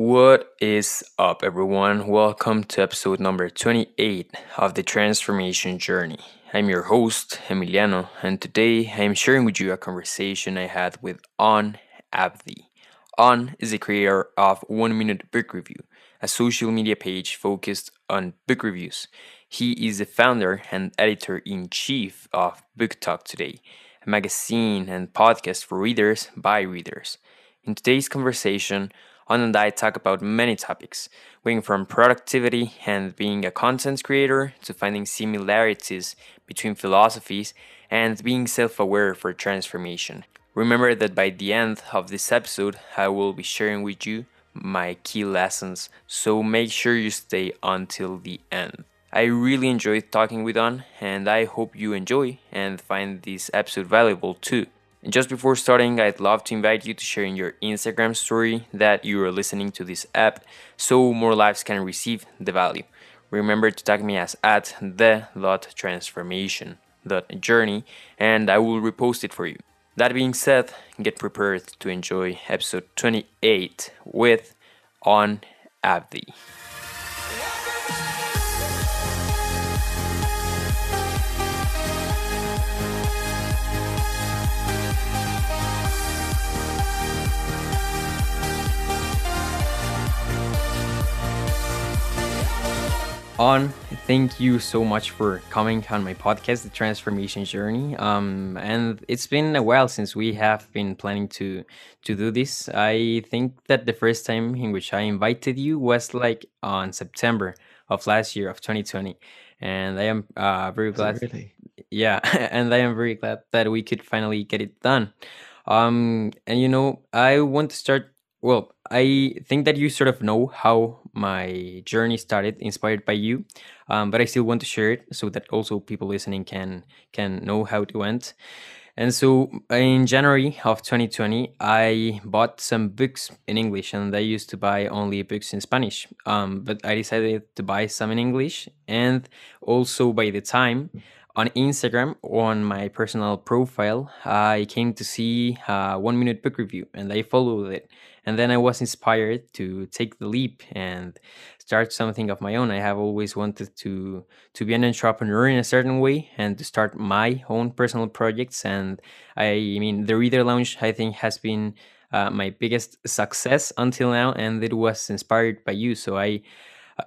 What is up, everyone? Welcome to episode number 28 of the Transformation Journey. I'm your host, Emiliano, and today I am sharing with you a conversation I had with On Abdi. On is the creator of One Minute Book Review, a social media page focused on book reviews. He is the founder and editor in chief of Book Talk Today, a magazine and podcast for readers by readers. In today's conversation, On and I talk about many topics, going from productivity and being a content creator to finding similarities between philosophies and being self aware for transformation. Remember that by the end of this episode, I will be sharing with you my key lessons, so make sure you stay until the end. I really enjoyed talking with On, and I hope you enjoy and find this episode valuable too. And just before starting, I'd love to invite you to share in your Instagram story that you are listening to this app so more lives can receive the value. Remember to tag me as at the dot transformation journey and I will repost it for you. That being said, get prepared to enjoy episode 28 with On Abdi. On. Thank you so much for coming on my podcast the transformation journey. Um, and it's been a while since we have been planning to to do this. I think that the first time in which i invited you was like on september of last year of 2020 and i am uh, very glad really? yeah and i am very glad that we could finally get it done. Um and you know i want to start well, I think that you sort of know how my journey started, inspired by you, um, but I still want to share it so that also people listening can can know how it went. And so in January of 2020, I bought some books in English, and I used to buy only books in Spanish. Um, but I decided to buy some in English, and also by the time on Instagram, on my personal profile, I came to see a one minute book review, and I followed it and then I was inspired to take the leap and start something of my own. I have always wanted to to be an entrepreneur in a certain way and to start my own personal projects. And I, mean, the Reader Lounge I think has been uh, my biggest success until now, and it was inspired by you. So I.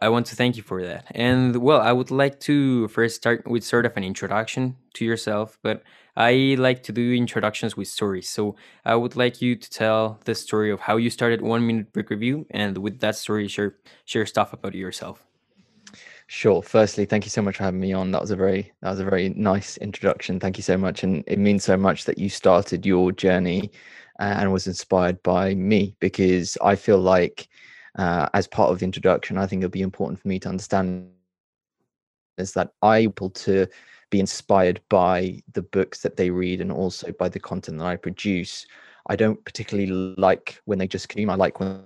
I want to thank you for that. And well, I would like to first start with sort of an introduction to yourself, but I like to do introductions with stories. So I would like you to tell the story of how you started One Minute Book Review, and with that story, share share stuff about yourself. Sure. Firstly, thank you so much for having me on. That was a very that was a very nice introduction. Thank you so much, and it means so much that you started your journey uh, and was inspired by me because I feel like uh, as part of the introduction, I think it'll be important for me to understand is that I able to be inspired by the books that they read and also by the content that I produce. I don't particularly like when they just consume. I like when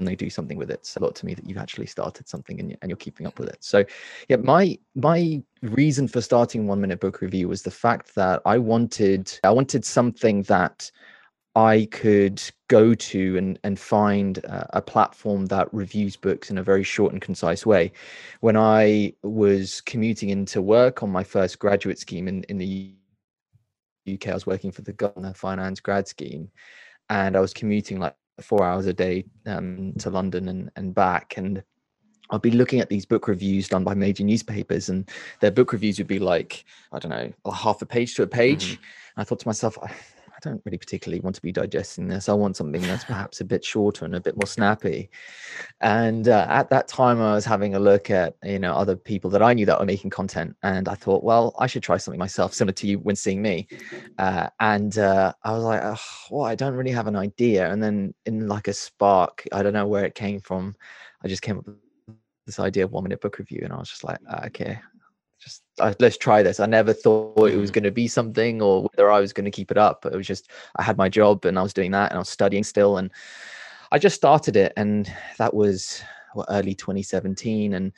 they do something with it. So a lot to me that you've actually started something and and you're keeping up with it. So yeah, my my reason for starting one minute book review was the fact that I wanted I wanted something that I could go to and, and find a platform that reviews books in a very short and concise way. When I was commuting into work on my first graduate scheme in, in the UK, I was working for the Gardner Finance grad scheme, and I was commuting like four hours a day um, to London and, and back. And I'd be looking at these book reviews done by major newspapers, and their book reviews would be like, I don't know, a half a page to a page. Mm-hmm. I thought to myself, I don't really particularly want to be digesting this. I want something that's perhaps a bit shorter and a bit more snappy. And uh, at that time, I was having a look at you know other people that I knew that were making content, and I thought, well, I should try something myself, similar to you when seeing me. Uh, and uh, I was like, well, I don't really have an idea. And then in like a spark, I don't know where it came from. I just came up with this idea of one minute book review, and I was just like, ah, okay, just uh, let's try this. I never thought it was mm. going to be something or whether I was going to keep it up. It was just I had my job and I was doing that and I was studying still and I just started it and that was what, early 2017 and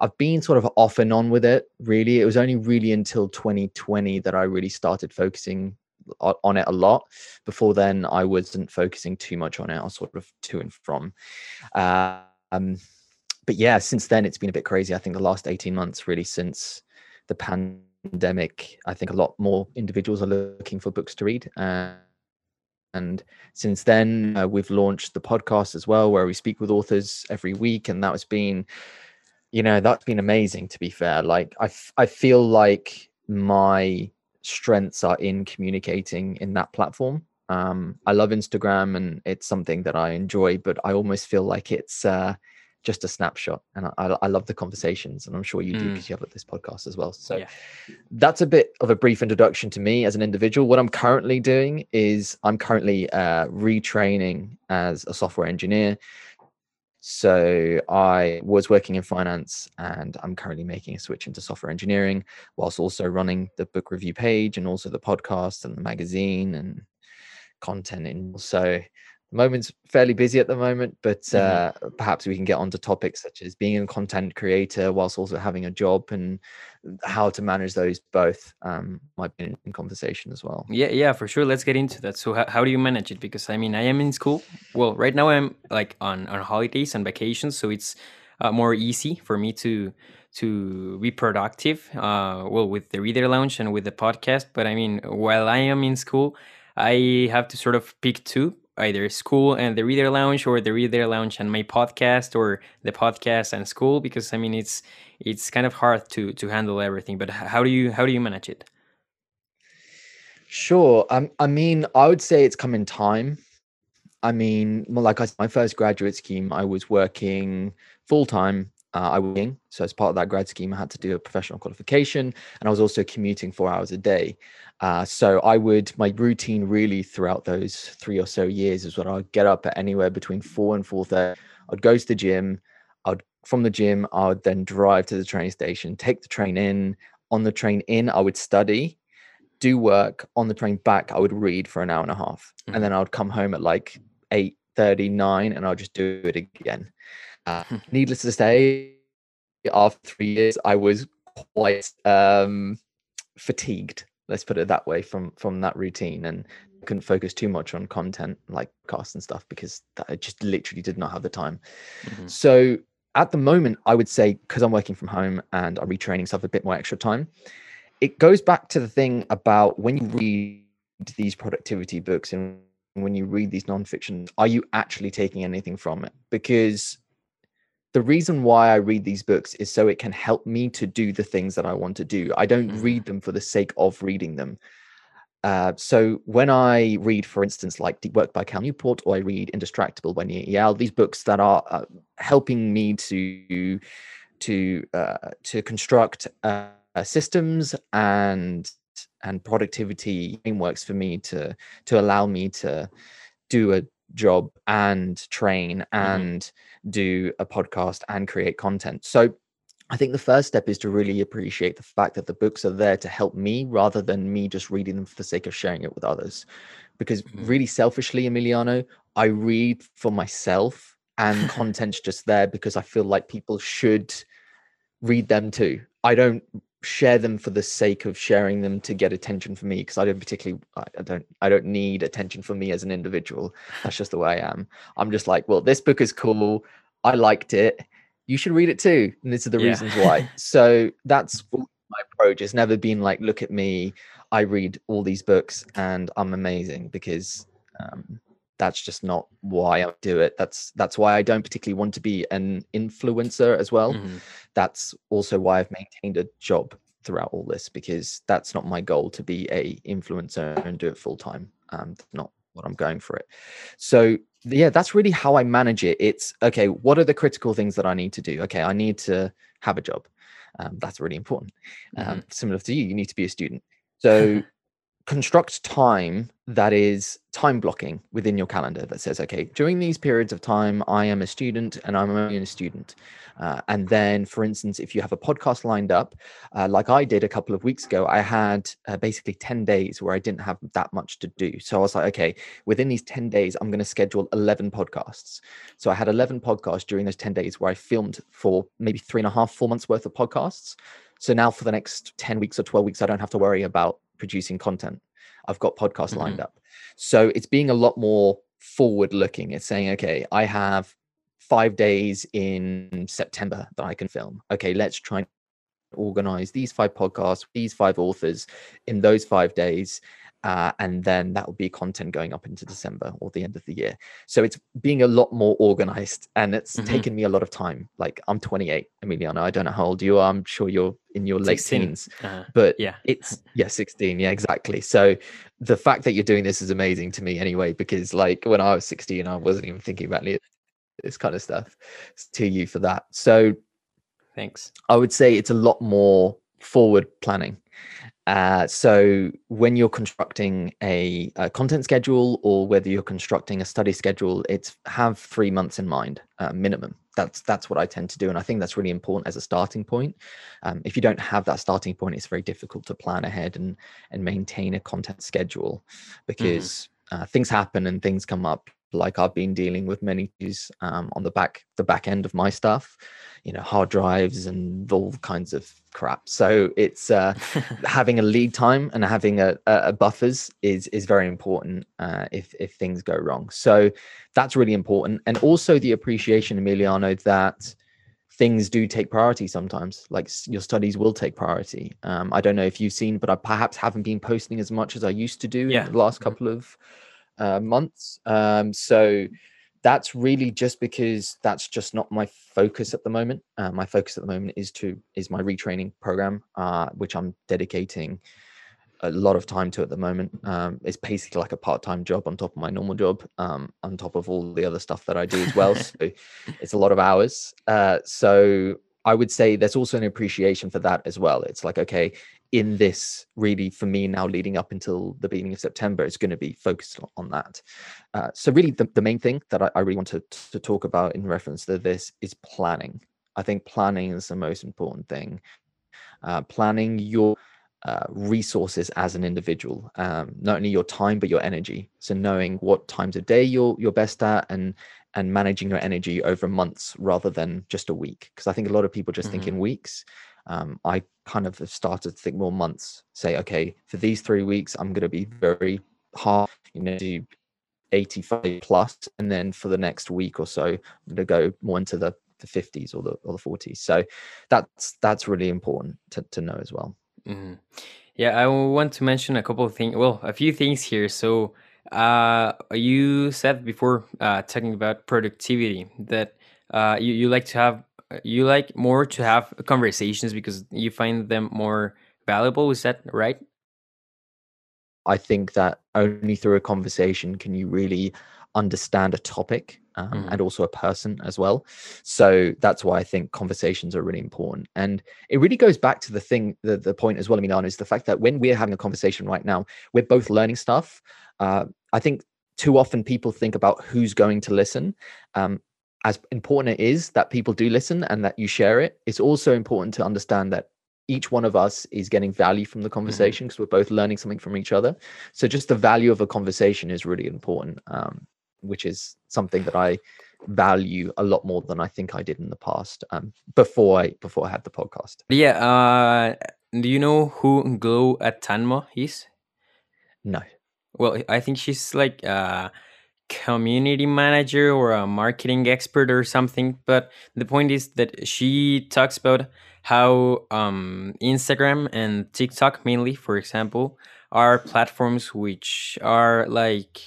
I've been sort of off and on with it. Really, it was only really until 2020 that I really started focusing on it a lot. Before then, I wasn't focusing too much on it. I was sort of to and from. Uh, um, but yeah, since then it's been a bit crazy. I think the last 18 months, really, since the pandemic, I think a lot more individuals are looking for books to read. Uh, and since then, uh, we've launched the podcast as well, where we speak with authors every week. And that has been, you know, that's been amazing, to be fair. Like, I, f- I feel like my strengths are in communicating in that platform. Um, I love Instagram and it's something that I enjoy, but I almost feel like it's, uh, just a snapshot and I, I love the conversations and i'm sure you do because mm. you have this podcast as well so yeah. that's a bit of a brief introduction to me as an individual what i'm currently doing is i'm currently uh, retraining as a software engineer so i was working in finance and i'm currently making a switch into software engineering whilst also running the book review page and also the podcast and the magazine and content in so the moment's fairly busy at the moment, but mm-hmm. uh, perhaps we can get onto topics such as being a content creator whilst also having a job and how to manage those both um, might be in conversation as well. Yeah, yeah, for sure. Let's get into that. So, how, how do you manage it? Because I mean, I am in school. Well, right now I'm like on on holidays and vacations, so it's uh, more easy for me to to be productive. Uh, well, with the reader lounge and with the podcast. But I mean, while I am in school, I have to sort of pick two either school and the reader lounge or the reader lounge and my podcast or the podcast and school because i mean it's it's kind of hard to to handle everything but how do you how do you manage it sure um, i mean i would say it's come in time i mean like I, my first graduate scheme i was working full time uh, I was. So as part of that grad scheme, I had to do a professional qualification, and I was also commuting four hours a day. Uh, so I would my routine really throughout those three or so years is when I'd get up at anywhere between four and four thirty. I'd go to the gym. I'd from the gym. I would then drive to the train station, take the train in. On the train in, I would study, do work. On the train back, I would read for an hour and a half, mm-hmm. and then I would come home at like eight thirty nine, and I'll just do it again. Uh, needless to say, after three years, I was quite um, fatigued. Let's put it that way from from that routine, and couldn't focus too much on content like casts and stuff because that, I just literally did not have the time. Mm-hmm. So at the moment, I would say because I'm working from home and I'm retraining stuff a bit more extra time. It goes back to the thing about when you read these productivity books and when you read these nonfiction, are you actually taking anything from it? Because the reason why I read these books is so it can help me to do the things that I want to do. I don't mm-hmm. read them for the sake of reading them. Uh, so when I read, for instance, like Deep Work by Cal Newport, or I read Indistractable by Nir Eyal, these books that are uh, helping me to to uh, to construct uh, systems and and productivity frameworks for me to to allow me to do a job and train mm-hmm. and mm-hmm. do a podcast and create content. So I think the first step is to really appreciate the fact that the books are there to help me rather than me just reading them for the sake of sharing it with others. Because mm-hmm. really selfishly, Emiliano, I read for myself and content's just there because I feel like people should read them too. I don't share them for the sake of sharing them to get attention for me because I don't particularly I don't I don't need attention for me as an individual. That's just the way I am. I'm just like, well, this book is cool. I liked it. You should read it too. And these are the yeah. reasons why. so that's my approach. It's never been like, look at me. I read all these books and I'm amazing because um, that's just not why I do it. That's that's why I don't particularly want to be an influencer as well. Mm-hmm. That's also why I've maintained a job throughout all this because that's not my goal to be a influencer and do it full time. Um, not what I'm going for it. So yeah, that's really how I manage it. It's okay. What are the critical things that I need to do? Okay, I need to have a job. Um, that's really important. Um, mm-hmm. Similar to you, you need to be a student. So construct time that is time blocking within your calendar that says, okay, during these periods of time, I am a student and I'm only a student. Uh, and then, for instance, if you have a podcast lined up, uh, like I did a couple of weeks ago, I had uh, basically 10 days where I didn't have that much to do. So I was like, okay, within these 10 days, I'm going to schedule 11 podcasts. So I had 11 podcasts during those 10 days where I filmed for maybe three and a half, four months worth of podcasts. So now for the next 10 weeks or 12 weeks, I don't have to worry about producing content. I've got podcasts mm-hmm. lined up. So it's being a lot more forward looking. It's saying, okay, I have five days in September that I can film. Okay, let's try and organize these five podcasts, these five authors in those five days. Uh, and then that will be content going up into December or the end of the year. So it's being a lot more organized and it's mm-hmm. taken me a lot of time. Like I'm 28, Emiliano. I don't know how old you are. I'm sure you're in your 16. late teens, uh, but yeah, it's yeah, 16. Yeah, exactly. So the fact that you're doing this is amazing to me anyway, because like when I was 16, I wasn't even thinking about this kind of stuff to you for that. So thanks. I would say it's a lot more forward planning. Uh, so when you're constructing a, a, content schedule or whether you're constructing a study schedule, it's have three months in mind uh, minimum. That's that's what I tend to do, and I think that's really important as a starting point. Um, if you don't have that starting point, it's very difficult to plan ahead and and maintain a content schedule mm-hmm. because mm. uh, things happen and things come up like I've been dealing with many issues um, on the back the back end of my stuff, you know, hard drives and all kinds of crap. So it's uh, having a lead time and having a, a, buffers is is very important uh, if if things go wrong. So that's really important, and also the appreciation, Emiliano, that things do take priority sometimes like your studies will take priority um, i don't know if you've seen but i perhaps haven't been posting as much as i used to do yeah. in the last mm-hmm. couple of uh, months. Um, so that's really just because that's just not my focus at the moment. Uh, my focus at the moment is to is my retraining program, uh, which I'm dedicating a lot of time to at the moment. Um, it's basically like a part-time job on top of my normal job, um, on top of all the other stuff that I do as well. so it's a lot of hours. Uh, so I would say there's also an appreciation for that as well. It's like, okay, in this really for me now leading up until the beginning of September is going to be focused on that. Uh, so really the, the main thing that I, I really want to, to talk about in reference to this is planning. I think planning is the most important thing. Uh, planning your uh, resources as an individual, um, not only your time but your energy. So knowing what times of day you're you're best at and and managing your energy over months rather than just a week. Because I think a lot of people just mm-hmm. think in weeks um, I kind of have started to think more months. Say, okay, for these three weeks, I'm going to be very hard, you know, do 85 plus, and then for the next week or so, I'm going to go more into the the 50s or the or the 40s. So that's that's really important to to know as well. Mm-hmm. Yeah, I want to mention a couple of things. Well, a few things here. So uh, you said before uh, talking about productivity that uh, you, you like to have you like more to have conversations because you find them more valuable. Is that right? I think that only through a conversation can you really understand a topic um, mm. and also a person as well. So that's why I think conversations are really important. And it really goes back to the thing, the, the point as well, I mean, is the fact that when we're having a conversation right now, we're both learning stuff. Uh, I think too often people think about who's going to listen. Um, as important it is that people do listen and that you share it, it's also important to understand that each one of us is getting value from the mm-hmm. conversation because mm-hmm. we're both learning something from each other. So just the value of a conversation is really important, um, which is something that I value a lot more than I think I did in the past um, before I before I had the podcast. Yeah. Uh, do you know who Glo Atanmo is? No. Well, I think she's like uh, community manager or a marketing expert or something but the point is that she talks about how um, instagram and tiktok mainly for example are platforms which are like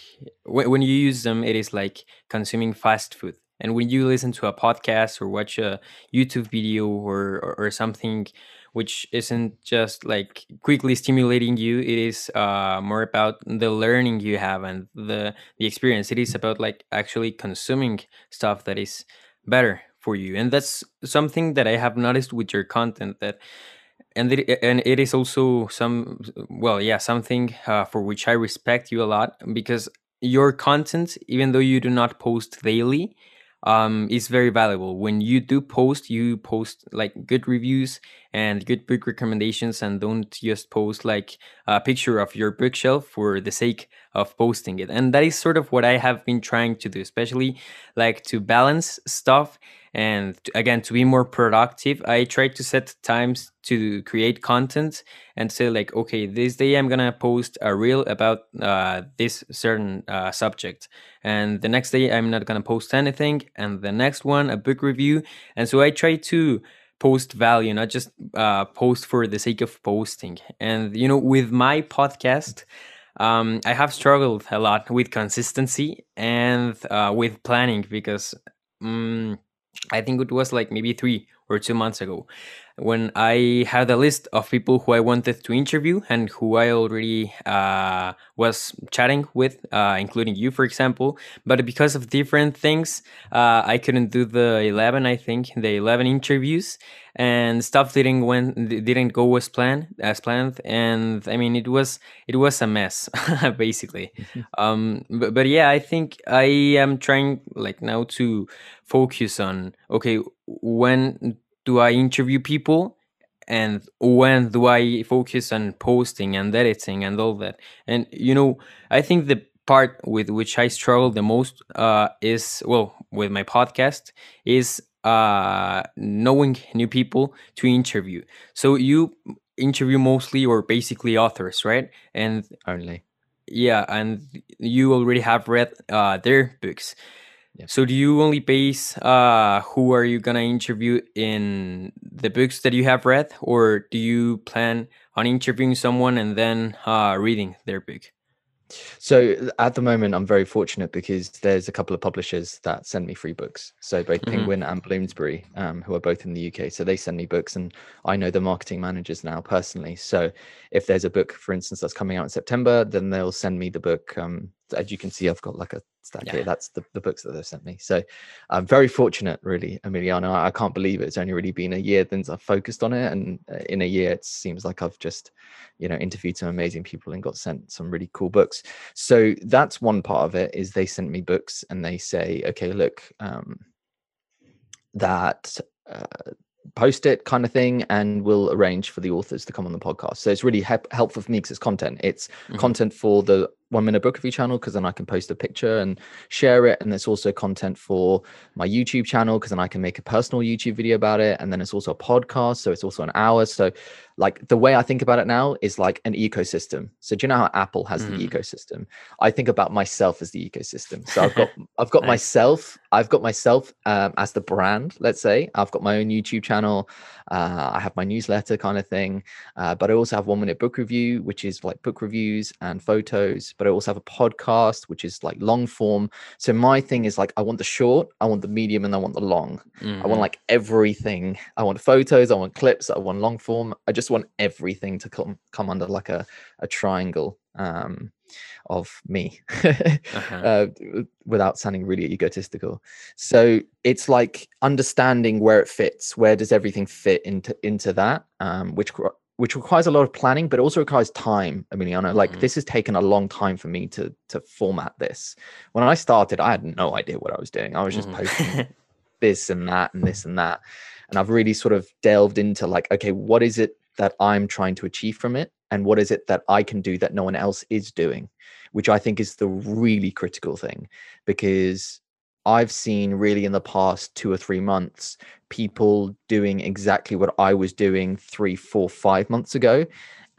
when you use them it is like consuming fast food. And when you listen to a podcast or watch a youtube video or, or, or something which isn't just like quickly stimulating you it is uh, more about the learning you have and the the experience it is about like actually consuming stuff that is better for you and that's something that i have noticed with your content that and it, and it is also some well yeah something uh, for which i respect you a lot because your content even though you do not post daily um, is very valuable. When you do post, you post like good reviews and good book recommendations, and don't just post like a picture of your bookshelf for the sake of posting it. And that is sort of what I have been trying to do, especially like to balance stuff and again to be more productive i try to set times to create content and say like okay this day i'm gonna post a reel about uh, this certain uh, subject and the next day i'm not gonna post anything and the next one a book review and so i try to post value not just uh, post for the sake of posting. And you know with my podcast um, I have struggled a lot with consistency and uh, with planning because um, I think it was like maybe three or two months ago when I had a list of people who I wanted to interview and who I already uh, was chatting with, uh, including you, for example. But because of different things, uh, I couldn't do the 11, I think, the 11 interviews. And stuff didn't went didn't go as planned as planned. And i mean it was it was a mess basically. Um but, but yeah i think i am trying like now to focus on okay when do i interview people and when do i focus on posting and editing and all that and you know i think the part with which i struggle the most uh, is well with my podcast is uh, knowing new people to interview. So you interview mostly or basically authors, right? And only. Yeah, and you already have read uh, their books. Yeah. So do you only base uh, who are you gonna interview in the books that you have read, or do you plan on interviewing someone and then uh, reading their book? So at the moment, I'm very fortunate because there's a couple of publishers that send me free books. So both mm-hmm. Penguin and Bloomsbury, um, who are both in the UK, so they send me books, and I know the marketing managers now personally. So if there's a book, for instance, that's coming out in September, then they'll send me the book um, as you can see, I've got like a stack yeah. here. That's the, the books that they've sent me. So I'm very fortunate, really, Emiliano. I, I can't believe it. it's only really been a year since I've focused on it. And uh, in a year, it seems like I've just, you know, interviewed some amazing people and got sent some really cool books. So that's one part of it is they sent me books and they say, okay, look, um, that uh, post it kind of thing and we'll arrange for the authors to come on the podcast so it's really he- helpful for me because it's content it's mm-hmm. content for the one minute book review channel because then I can post a picture and share it. And there's also content for my YouTube channel because then I can make a personal YouTube video about it. And then it's also a podcast. So it's also an hour. So like the way I think about it now is like an ecosystem. So do you know how Apple has mm. the ecosystem? I think about myself as the ecosystem. So I've got I've got nice. myself, I've got myself um, as the brand, let's say. I've got my own YouTube channel. Uh, I have my newsletter kind of thing. Uh, but I also have one minute book review, which is like book reviews and photos but I also have a podcast, which is like long form. So my thing is like, I want the short, I want the medium, and I want the long. Mm-hmm. I want mm-hmm. like everything. I want photos, I want clips, I want long form. I just want everything to come come under like a, a triangle um, of me uh-huh. uh, without sounding really egotistical. So it's like understanding where it fits. Where does everything fit into into that? Um, which which requires a lot of planning, but also requires time. Emiliano, like mm-hmm. this has taken a long time for me to to format this. When I started, I had no idea what I was doing. I was just mm-hmm. posting this and that and this and that, and I've really sort of delved into like, okay, what is it that I'm trying to achieve from it, and what is it that I can do that no one else is doing, which I think is the really critical thing, because I've seen really in the past two or three months people doing exactly what I was doing three, four, five months ago.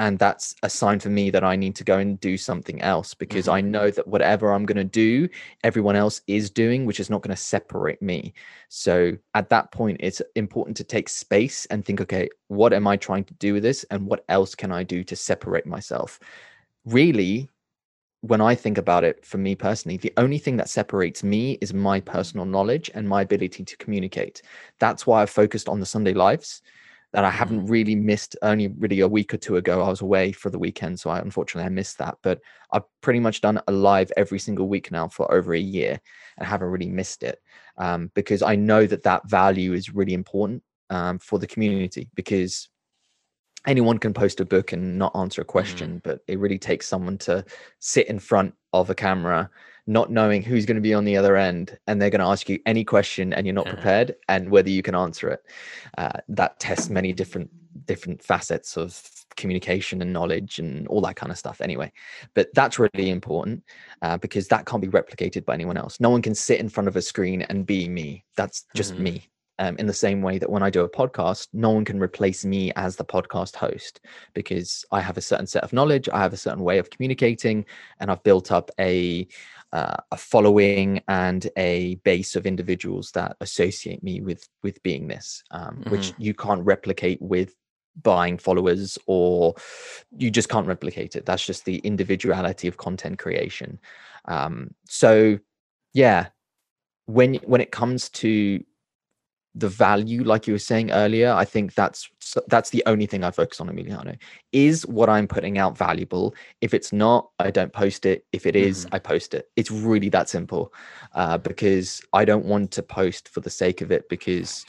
And that's a sign for me that I need to go and do something else because mm-hmm. I know that whatever I'm going to do, everyone else is doing, which is not going to separate me. So at that point, it's important to take space and think, okay, what am I trying to do with this? And what else can I do to separate myself? Really, when I think about it, for me personally, the only thing that separates me is my personal knowledge and my ability to communicate. That's why I've focused on the Sunday lives that I haven't mm. really missed. Only really a week or two ago, I was away for the weekend, so I unfortunately I missed that. But I've pretty much done a live every single week now for over a year, and haven't really missed it um, because I know that that value is really important um, for the community because anyone can post a book and not answer a mm-hmm. question, mm. but it really takes someone to sit in front of a camera, not knowing who's going to be on the other end, and they're going to ask you any question, and you're not prepared, and whether you can answer it. Uh, that tests many different different facets of communication and knowledge and all that kind of stuff anyway but that's really important uh, because that can't be replicated by anyone else no one can sit in front of a screen and be me that's just mm-hmm. me Um, in the same way that when I do a podcast, no one can replace me as the podcast host because I have a certain set of knowledge, I have a certain way of communicating, and I've built up a uh, a following and a base of individuals that associate me with with being this, um, mm-hmm. which you can't replicate with buying followers or you just can't replicate it that's just the individuality of content creation um so yeah when when it comes to the value like you were saying earlier i think that's that's the only thing i focus on emiliano is what i'm putting out valuable if it's not i don't post it if it is, mm-hmm. i post it it's really that simple uh, because i don't want to post for the sake of it because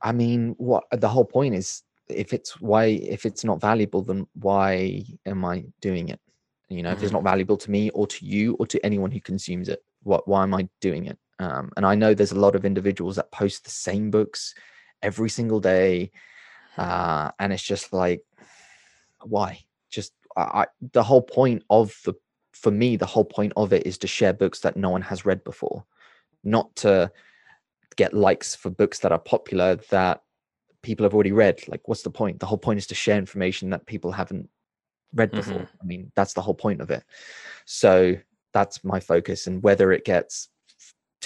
i mean what the whole point is if it's why if it's not valuable then why am i doing it you know mm-hmm. if it's mm-hmm. not valuable to me or to you or to anyone who consumes it what why am i doing it um, and I know there's a lot of individuals that post the same books every single day. Uh, and it's just like, why? Just I, the whole point of the, for me, the whole point of it is to share books that no one has read before, not to get likes for books that are popular that people have already read. Like, what's the point? The whole point is to share information that people haven't read before. Mm-hmm. I mean, that's the whole point of it. So that's my focus. And whether it gets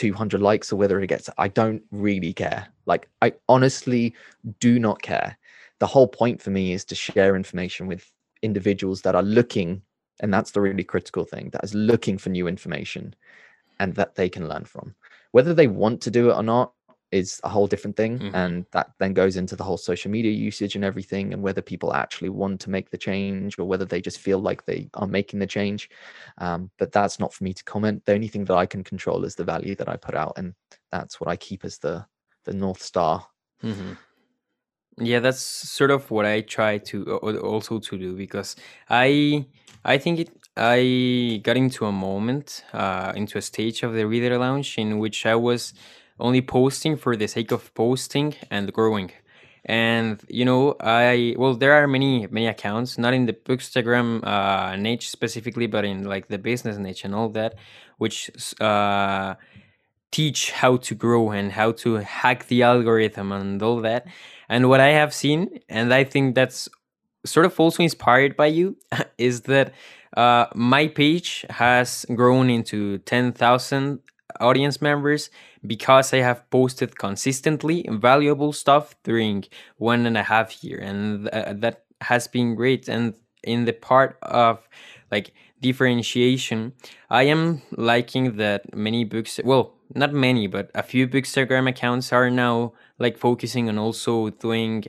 200 likes or whether it gets i don't really care. Like i honestly do not care. The whole point for me is to share information with individuals that are looking and that's the really critical thing that is looking for new information and that they can learn from. Whether they want to do it or not is a whole different thing mm-hmm. and that then goes into the whole social media usage and everything and whether people actually want to make the change or whether they just feel like they are making the change um, but that's not for me to comment the only thing that i can control is the value that i put out and that's what i keep as the the north star mm-hmm. yeah that's sort of what i try to also to do because i i think it i got into a moment uh, into a stage of the reader lounge in which i was only posting for the sake of posting and growing. And you know i well there are many many accounts not in the bookstagram uh, niche specifically but in like the business niche and all that which uh, teach how to grow and how to hack the algorithm and all that. And what i have seen and i think that's sort of also inspired by you is that uh, my page has grown into 10,000 audience members because I have posted consistently valuable stuff during one and a half year, and th- that has been great. And in the part of like differentiation, I am liking that many books, well, not many, but a few Bookstagram accounts are now like focusing on also doing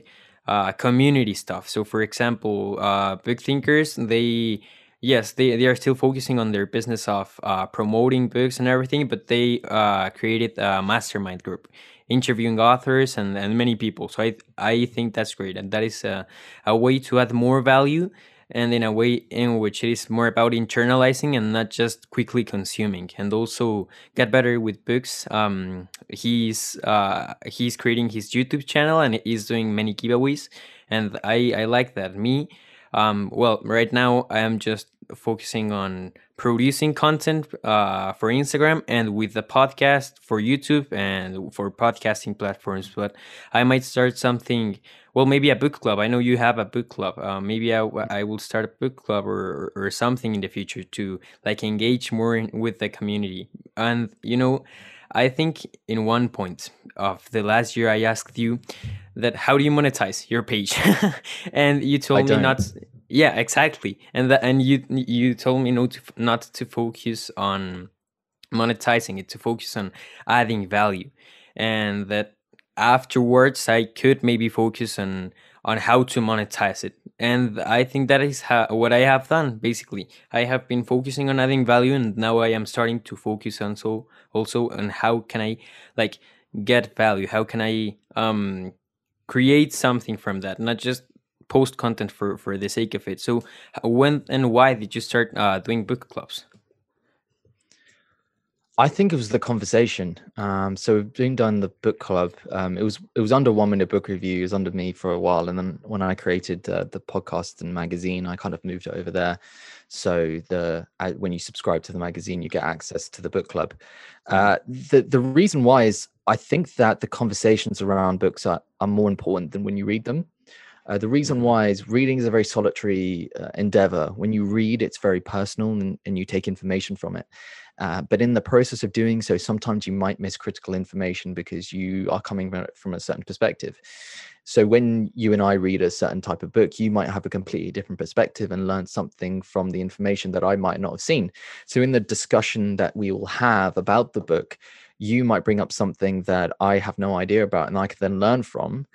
uh, community stuff. So, for example, uh, book thinkers, they yes, they, they are still focusing on their business of uh, promoting books and everything, but they uh, created a mastermind group interviewing authors and, and many people. So I I think that's great, and that is a, a way to add more value, and in a way in which it is more about internalizing and not just quickly consuming, and also get better with books. Um, he's uh, he's creating his YouTube channel and he's doing many giveaways, and I I like that. Me. Um, well, right now I am just focusing on producing content uh, for Instagram and with the podcast for YouTube and for podcasting platforms. But I might start something. Well, maybe a book club. I know you have a book club. Uh, maybe I, I will start a book club or, or something in the future to like engage more in, with the community. And you know, I think in one point of the last year, I asked you that how do you monetize your page, and you told me not yeah, exactly. And that and you you told me not to not to focus on monetizing it, to focus on adding value, and that afterwards I could maybe focus on on how to monetize it. And I think that is how, what I have done basically. I have been focusing on adding value, and now I am starting to focus on so also on how can I like get value? How can I um create something from that? Not just post content for for the sake of it. So when and why did you start uh, doing book clubs? I think it was the conversation. Um, so being done the book club, um, it was it was under one minute book review. It was under me for a while, and then when I created uh, the podcast and magazine, I kind of moved it over there. So the uh, when you subscribe to the magazine, you get access to the book club. Uh, the the reason why is I think that the conversations around books are, are more important than when you read them. Uh, the reason why is reading is a very solitary uh, endeavor. When you read, it's very personal and, and you take information from it. Uh, but in the process of doing so, sometimes you might miss critical information because you are coming from a certain perspective. So when you and I read a certain type of book, you might have a completely different perspective and learn something from the information that I might not have seen. So in the discussion that we will have about the book, you might bring up something that I have no idea about and I can then learn from.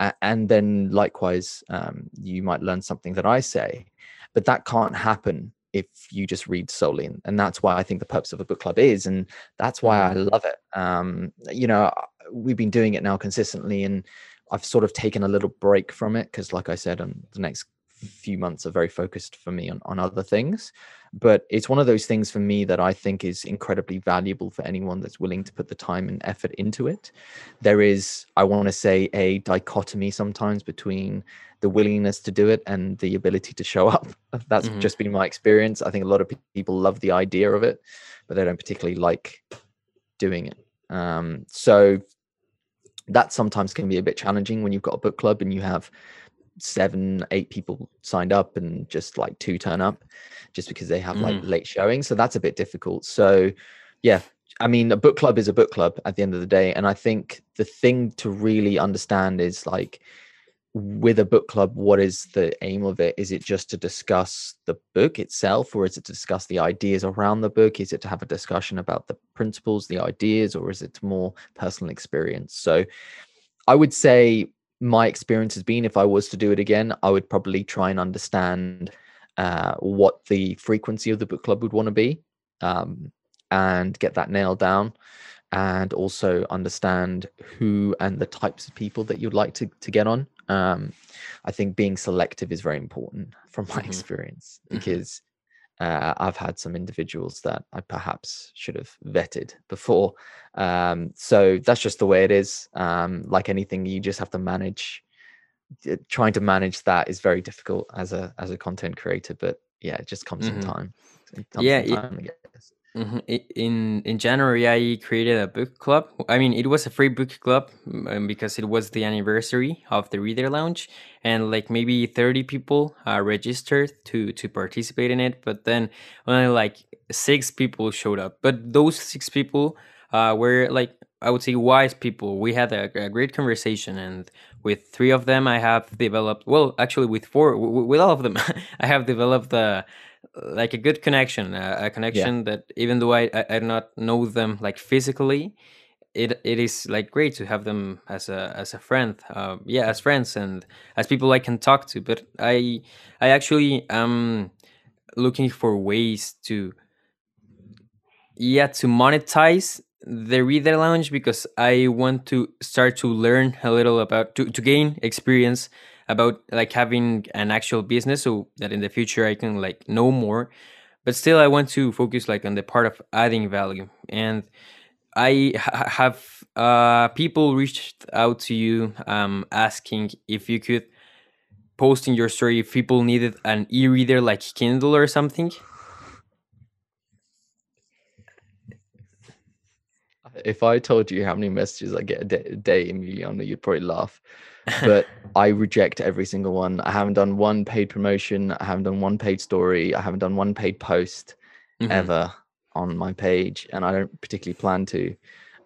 And then likewise, um, you might learn something that I say, but that can't happen if you just read solely. And that's why I think the purpose of a book club is, and that's why I mm-hmm. love it. Um, you know, we've been doing it now consistently and I've sort of taken a little break from it because, like I said, on the next few months are very focused for me on, on other things. But it's one of those things for me that I think is incredibly valuable for anyone that's willing to put the time and effort into it. There is, I want to say, a dichotomy sometimes between the willingness to do it and the ability to show up. That's mm-hmm. just been my experience. I think a lot of people love the idea of it, but they don't particularly like doing it. Um, so that sometimes can be a bit challenging when you've got a book club and you have seven eight people signed up and just like two turn up just because they have mm. like late showing so that's a bit difficult. So yeah i mean a book club is a book club at the end of the day and i think the thing to really understand is like with a book club what is the aim of it? Is it just to discuss the book itself or is it to discuss the ideas around the book? Is it to have a discussion about the principles the ideas or is it more personal experience? So i would say my experience has been if i was to do it again i would probably try and understand uh, what the frequency of the book club would want to be um, and get that nailed down and also understand who and the types of people that you'd like to, to get on um, I think being selective is very important from my mm-hmm. experience mm-hmm. because uh, I've had some individuals that I perhaps should have vetted before. Um, so that's just the way it is. Um, like anything, you just have to manage. Trying to manage that is very difficult as a as a content creator, but yeah, it just comes mm-hmm. in time. Comes yeah, in time, it, Mm-hmm. In in January, I created a book club. I mean, it was a free book club um, because it was the anniversary of the Reader Lounge, and like maybe thirty people uh, registered to to participate in it. But then only like six people showed up. But those six people uh, were like I would say wise people. We had a, a, great conversation, and with three of them, I have developed. Well, actually, with four, with all of them, I have developed a like a good connection, a, a connection yeah. that even though I, I, I do not know them like physically, it it is like great to have them as a as a friend, uh, yeah, as friends and as people I can talk to. But I I actually am looking for ways to yeah to monetize the reader lounge because I want to start to learn a little about to, to gain experience about like having an actual business so that in the future I can like know more. But still, I want to focus like on the part of adding value. And I ha- have uh, people reached out to you um, asking if you could post in your story if people needed an e-reader like Kindle or something. If I told you how many messages I get a day, a day Emiliano, you'd probably laugh but I reject every single one. I haven't done one paid promotion. I haven't done one paid story. I haven't done one paid post mm-hmm. ever on my page, and I don't particularly plan to.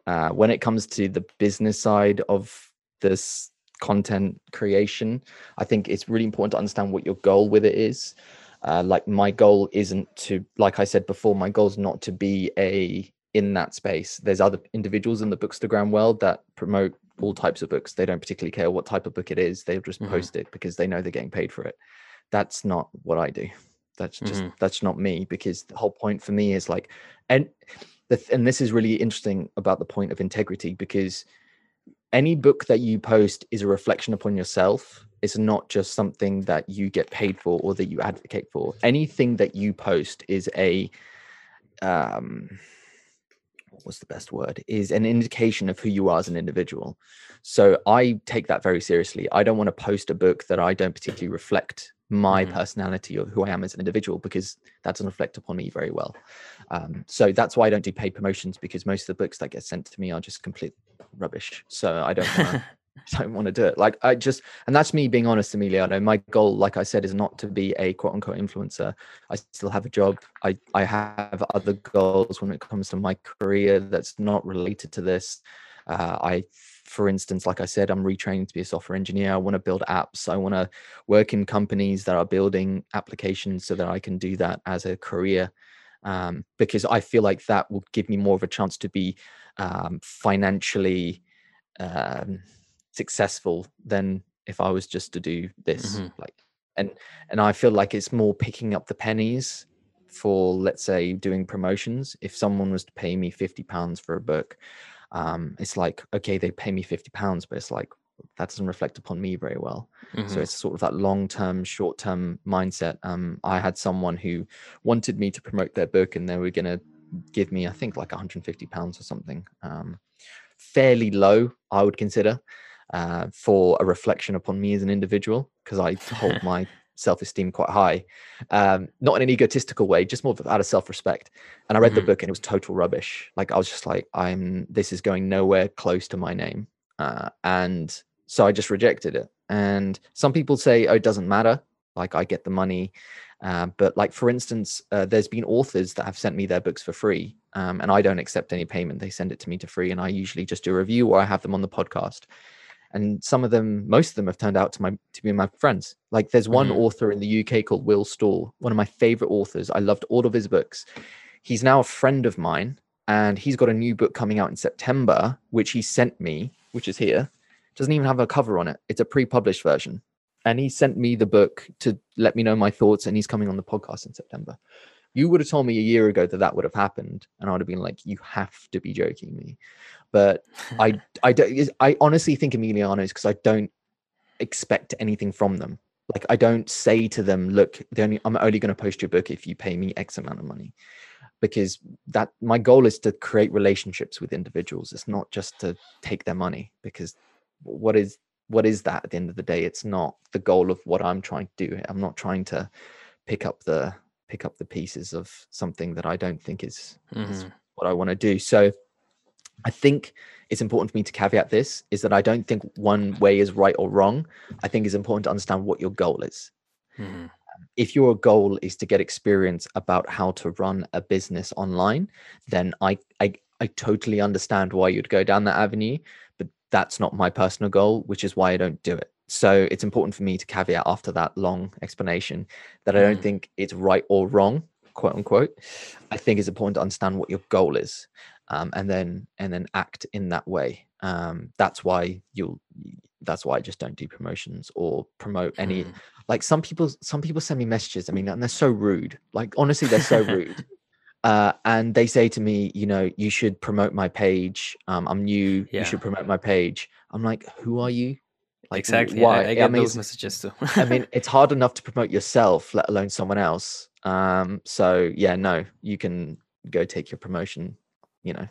Uh, when it comes to the business side of this content creation, I think it's really important to understand what your goal with it is. Uh, like my goal isn't to, like I said before, my goal is not to be a in that space. There's other individuals in the bookstagram world that promote all types of books. They don't particularly care what type of book it is. They'll just mm-hmm. post it because they know they're getting paid for it. That's not what I do. That's just mm-hmm. that's not me because the whole point for me is like and the, and this is really interesting about the point of integrity because any book that you post is a reflection upon yourself. It's not just something that you get paid for or that you advocate for. Anything that you post is a um what's the best word is an indication of who you are as an individual so i take that very seriously i don't want to post a book that i don't particularly reflect my mm-hmm. personality or who i am as an individual because that doesn't reflect upon me very well um, so that's why i don't do paid promotions because most of the books that get sent to me are just complete rubbish. So I don't want to. don't want to do it. Like I just, and that's me being honest, Emiliano. My goal, like I said, is not to be a quote unquote influencer. I still have a job. I I have other goals when it comes to my career that's not related to this. Uh, I, for instance, like I said, I'm retraining to be a software engineer. I want to build apps. I want to work in companies that are building applications so that I can do that as a career. Um, because I feel like that will give me more of a chance to be um, financially um, successful than if I was just to do this. Mm-hmm. Like, and and I feel like it's more picking up the pennies for let's say doing promotions. If someone was to pay me fifty pounds for a book, um, it's like okay, they pay me fifty pounds, but it's like that doesn't reflect upon me very well. Mm-hmm. So it's sort of that long term, short term mindset. Um, I had someone who wanted me to promote their book, and they were going to give me, I think, like 150 pounds or something. Um, fairly low, I would consider, uh, for a reflection upon me as an individual, because I hold my self-esteem quite high. Um, not in an egotistical way just more out of self-respect. And i read mm-hmm. the book and it was total rubbish. Like i was just like i'm this is going nowhere close to my name. Uh, and so i just rejected it. And some people say oh it doesn't matter. Like i get the money. Uh, but like for instance uh, there's been authors that have sent me their books for free um, and i don't accept any payment. They send it to me to free and i usually just do a review or i have them on the podcast and some of them most of them have turned out to my to be my friends. Like there's one mm-hmm. author in the uk called Will Storr one of my favorite authors. I loved all of his books. He's now a friend of mine and he's got a new book coming out in september which he sent me which is here. Doesn't even have a cover on it. It's a pre-published version. And he sent me the book to let me know my thoughts and he's coming on the podcast in september. You would have told me a year ago that that would have happened and i would have been like you have to be joking me but I I don't I honestly think Emilianos because I don't expect anything from them. Like I don't say to them, look, only, I'm only going to post your book if you pay me X amount of money, because that my goal is to create relationships with individuals. It's not just to take their money because what is what is that at the end of the day? It's not the goal of what I'm trying to do. I'm not trying to pick up the pick up the pieces of something that I don't think is, mm-hmm. is what I want to do. So I think it's important for me to caveat this is that I don't think one way is right or wrong. I think it's important to understand what your goal is. Mm-hmm. If your goal is to get experience about how to run a business online, then I, I I totally understand why you'd go down that avenue, but that's not my personal goal, which is why I don't do it. So it's important for me to caveat after that long explanation that I don't mm. think it's right or wrong, quote unquote. I think it's important to understand what your goal is um, and then and then act in that way. Um, that's why you'll that's why i just don't do promotions or promote any mm. like some people some people send me messages i mean and they're so rude like honestly they're so rude. Uh, and they say to me you know you should promote my page um, i'm new yeah. you should promote my page. I'm like who are you? Like exactly why? I, I get I mean, those messages too. I mean it's hard enough to promote yourself let alone someone else. Um so yeah no you can go take your promotion you know,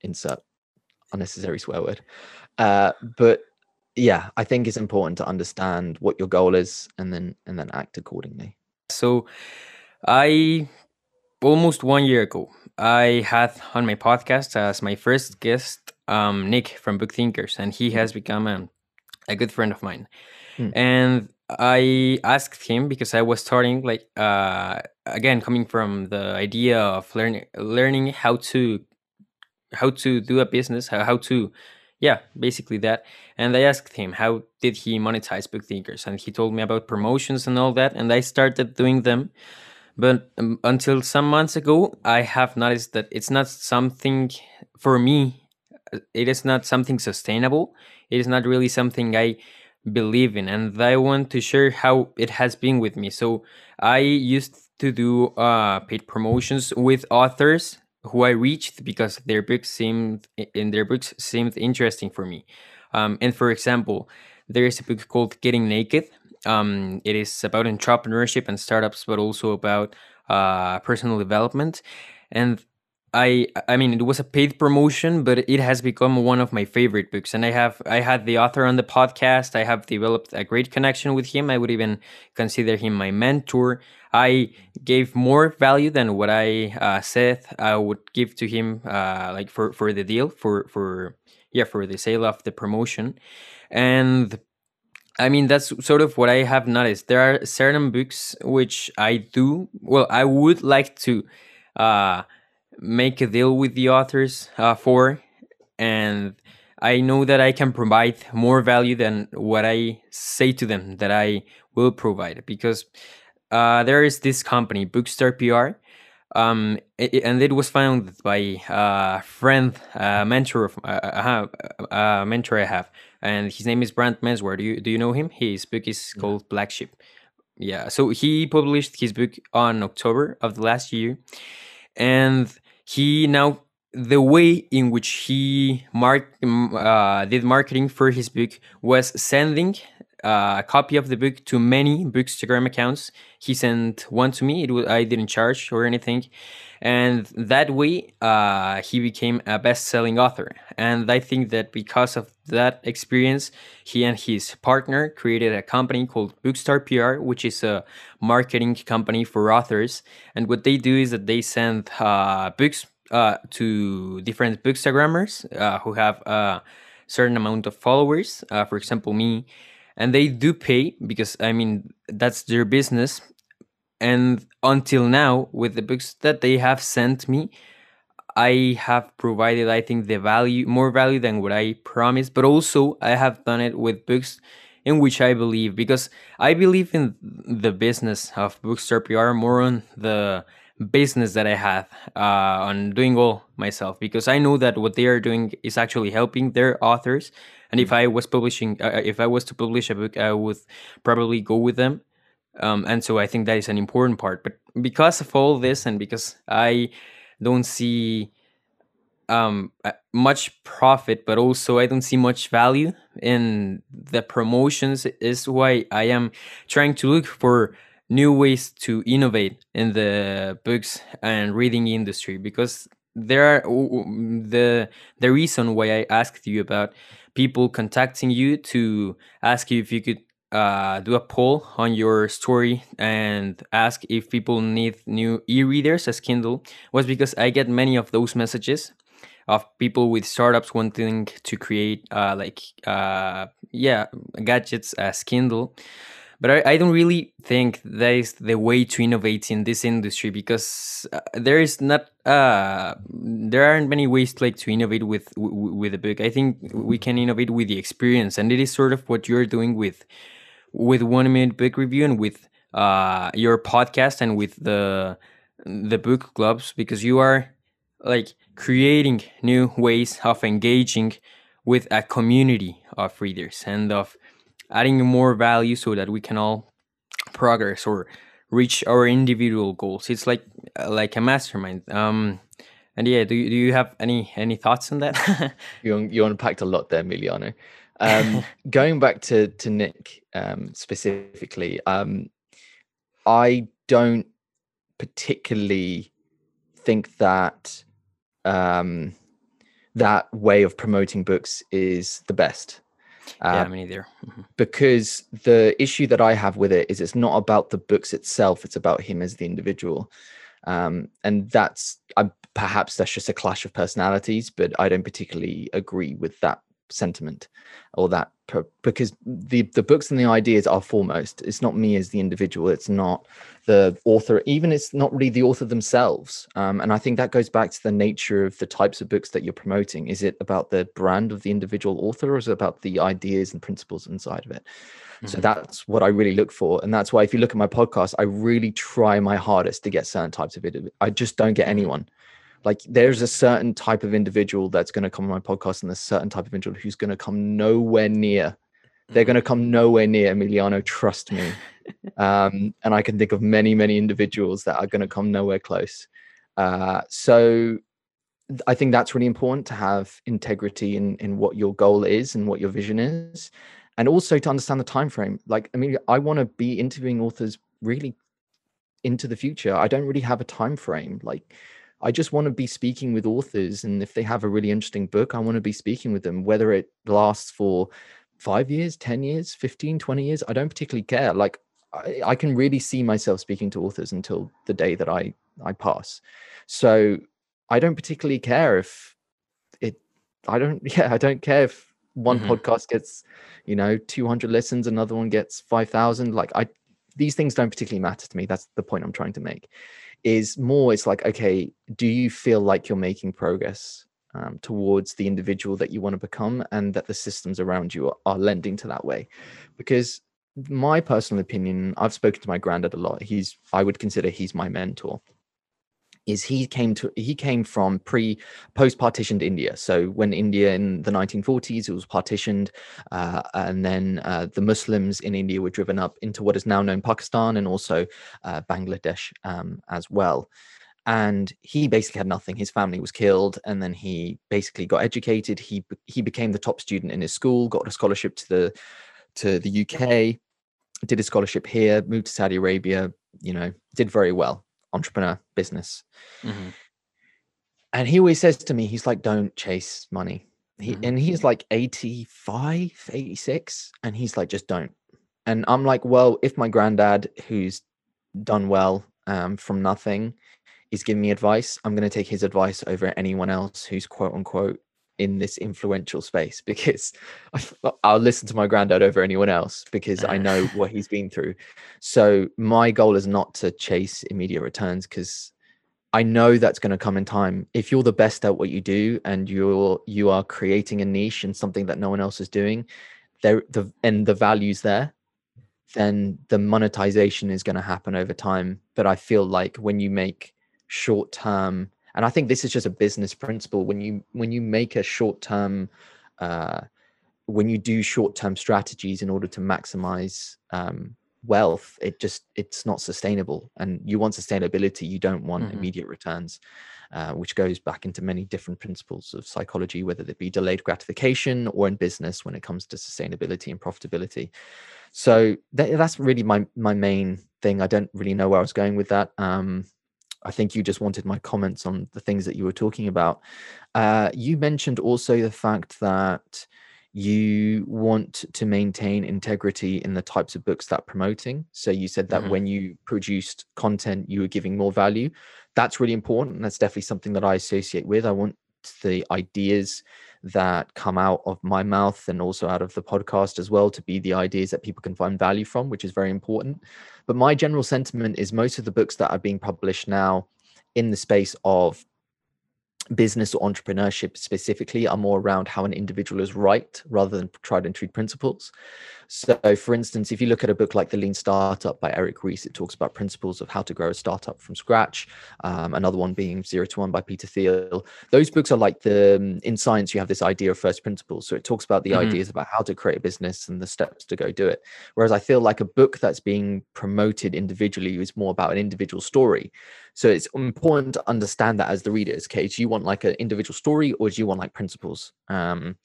insert unnecessary swear word. Uh, but yeah, I think it's important to understand what your goal is and then and then act accordingly. So, I almost one year ago, I had on my podcast as my first guest um, Nick from Book Thinkers, and he has become a, a good friend of mine. Hmm. And I asked him because I was starting like uh, again coming from the idea of learning learning how to how to do a business, how, how to yeah, basically that. And I asked him how did he monetize book thinkers, and he told me about promotions and all that, and I started doing them. But um, until some months ago, I have noticed that it's not something for me. Uh, it is not something sustainable. It is not really something I believe in and i want to share how it has been with me. So i used to do uh, paid promotions with authors who i reached because their books seemed in their books seemed interesting for me. Um, and for example there is a book called getting naked. Um, it is about entrepreneurship and startups but also about uh, personal development. And I I mean it was a paid promotion, but it has become one of my favorite books. And I have I had the author on the podcast. I have developed a great connection with him. I would even consider him my mentor. I gave more value than what I uh, said I would give to him, uh, like for for the deal for for yeah for the sale of the promotion and I mean, that's sort of what I have noticed. There are certain books which I do, well, I would like to uh, make a deal with the authors uh, for, and I know that I can provide more value than what I say to them that I will provide because uh, there is this company, Bookstart PR, um, it, and it was founded by a friend, a mentor, of, uh, a mentor I have, and his name is Brant Menswar. Do you do you know him? His book is called Black Sheep. Yeah, so he published his book on October of the last year, and he now the way in which he mark uh, did marketing for his book was sending a copy of the book to many Bookstagram accounts. He sent one to me. It was I didn't charge or anything, and that way uh, he became a best-selling author. And I think that because of that experience, he and his partner created a company called Bookstar PR, which is a marketing company for authors. And what they do is that they send uh, books uh, to different bookstagrammers uh, who have a certain amount of followers. Uh, for example, me and they do pay because I mean that's their business. And until now, with the books that they have sent me, I have provided, I think, the value more value than what I promised. But also, I have done it with books in which I believe because I believe in the business of Bookstart PR more on the business that I have uh, on doing all myself because I know that what they are doing is actually helping their authors and if I was publishing, uh, uh, if I was to publish a book, I would probably go with them. Um, and so I think that is an important part. But because of all this, and because I don't see um, much profit, but also I don't see much value in the promotions, is why I am trying to look for new ways to innovate in the books and reading industry because there are the the reason why I asked you about people contacting you to ask you if you could uh, do a poll on your story and ask if people need new e-readers as Kindle was because I get many of those messages of people with startups wanting to create uh, like uh, yeah gadgets as Kindle but I, I, don't really think that is the way to innovate in this industry because uh, there is not uh, there aren't many ways to, like to innovate with with a book. I think we can innovate with the experience, and it is sort of what you're doing with with one minute book review and with uh, your podcast and with the the book clubs because you are like creating new ways of engaging with a community of readers and of adding more value so that we can all progress or reach our individual goals. It's like uh, like a mastermind. Um, and yeah, do you, do you have any any thoughts on that? you you unpacked a lot there, Emiliano. Um, going back to to Nick um, specifically, um, I don't particularly think that um, that way of promoting books is the best. Uh, yeah, me neither. Mm-hmm. Because the issue that I have with it is it's not about the books itself; it's about him as the individual, um, and that's uh, perhaps that's just a clash of personalities. But I don't particularly agree with that sentiment or that because the the books and the ideas are foremost. It's not me as the individual. It's not the author. Even it's not really the author themselves. Um, and i think that goes back to the nature of the types of books that you're promoting. Is it about the brand of the individual author or is it about the ideas and principles inside of it? Mm-hmm. so that's what i really look for. And that's why if you look at my podcast i really try my hardest to get certain types of it i just don't get anyone like there's a certain type of individual that's going to come on my podcast and there's a certain type of individual who's going to come nowhere near. They're going to come nowhere near emiliano trust me. Um, and i can think of many many individuals that are going to come nowhere close. Uh, so i think that's really important to have integrity in in what your goal is and what your vision is and also to understand the time frame like i mean i want to be interviewing authors really into the future. I don't really have a time frame like I just want to be speaking with authors. And if they have a really interesting book, I want to be speaking with them, whether it lasts for five years, 10 years, 15, 20 years. I don't particularly care. Like, I, I can really see myself speaking to authors until the day that I, I pass. So I don't particularly care if it I don't yeah, I don't care if one mm-hmm. podcast gets, you know, 200 listens, another one gets 5,000. Like I these things don't particularly matter to me. That's the point I'm trying to make. Is more it's like okay, do you feel like you're making progress? Um, towards the individual that you want to become and that the systems around you are, are, lending to that way because my personal opinion i've spoken to my granddad a lot he's i would consider he's my mentor is he came to he came from pre post partitioned India. So when India in the 1940s it was partitioned, uh, and then uh, the Muslims in India were driven up into what is now known Pakistan and also uh, Bangladesh um, as well. And he basically had nothing. His family was killed, and then he basically got educated. He he became the top student in his school, got a scholarship to the to the UK, did a scholarship here, moved to Saudi Arabia. You know, did very well entrepreneur business. Mm-hmm. And he always says to me, he's like, don't chase money. He, mm-hmm. And he's like 85, 86. And he's like, just don't. And I'm like, well, if my granddad, who's done well um, from nothing, is giving me advice, I'm going to take his advice over anyone else who's quote unquote in this influential space because I'll listen to my granddad over anyone else because I know what he's been through. So my goal is not to chase immediate returns because I know that's going to come in time. If you're the best at what you do and you're you are creating a niche and something that no one else is doing, there the and the values there, then the monetization is going to happen over time. But I feel like when you make short term and i think this is just a business principle. When you when you make a short term uh, when you do short term strategies in order to maximize um, wealth it just it's not sustainable. And you want sustainability you don't want mm-hmm. immediate returns uh, which goes back into many different principles of psychology whether it be delayed gratification or in business when it comes to sustainability and profitability. So th- that's really my my main thing. I don't really know where i was going with that. Um, I think you just wanted my comments on the things that you were talking about. Uh, you mentioned also the fact that you want to maintain integrity in the types of books that promoting. So you said that mm-hmm. when you produced content, you were giving more value. That's really important. That's definitely something that I associate with. I want the ideas that come out of my mouth and also out of the podcast as well to be the ideas that people can find value from, which is very important. But my general sentiment is most of the books that are being published now in the space of business or entrepreneurship specifically are more around how an individual is right rather than tried and true principles. So, for instance, if you look at a book like The Lean Startup by Eric Ries, it talks about principles of how to grow a startup from scratch. Um, another one being Zero to One by Peter Thiel. Those books are like the, um, in science, you have this idea of first principles. So, it talks about the mm-hmm. ideas about how to create a business and the steps to go do it. Whereas I feel like a book that's being promoted individually is more about an individual story. So, it's important to understand that as the reader. Okay, you want like an individual story or do you want like principles? Um,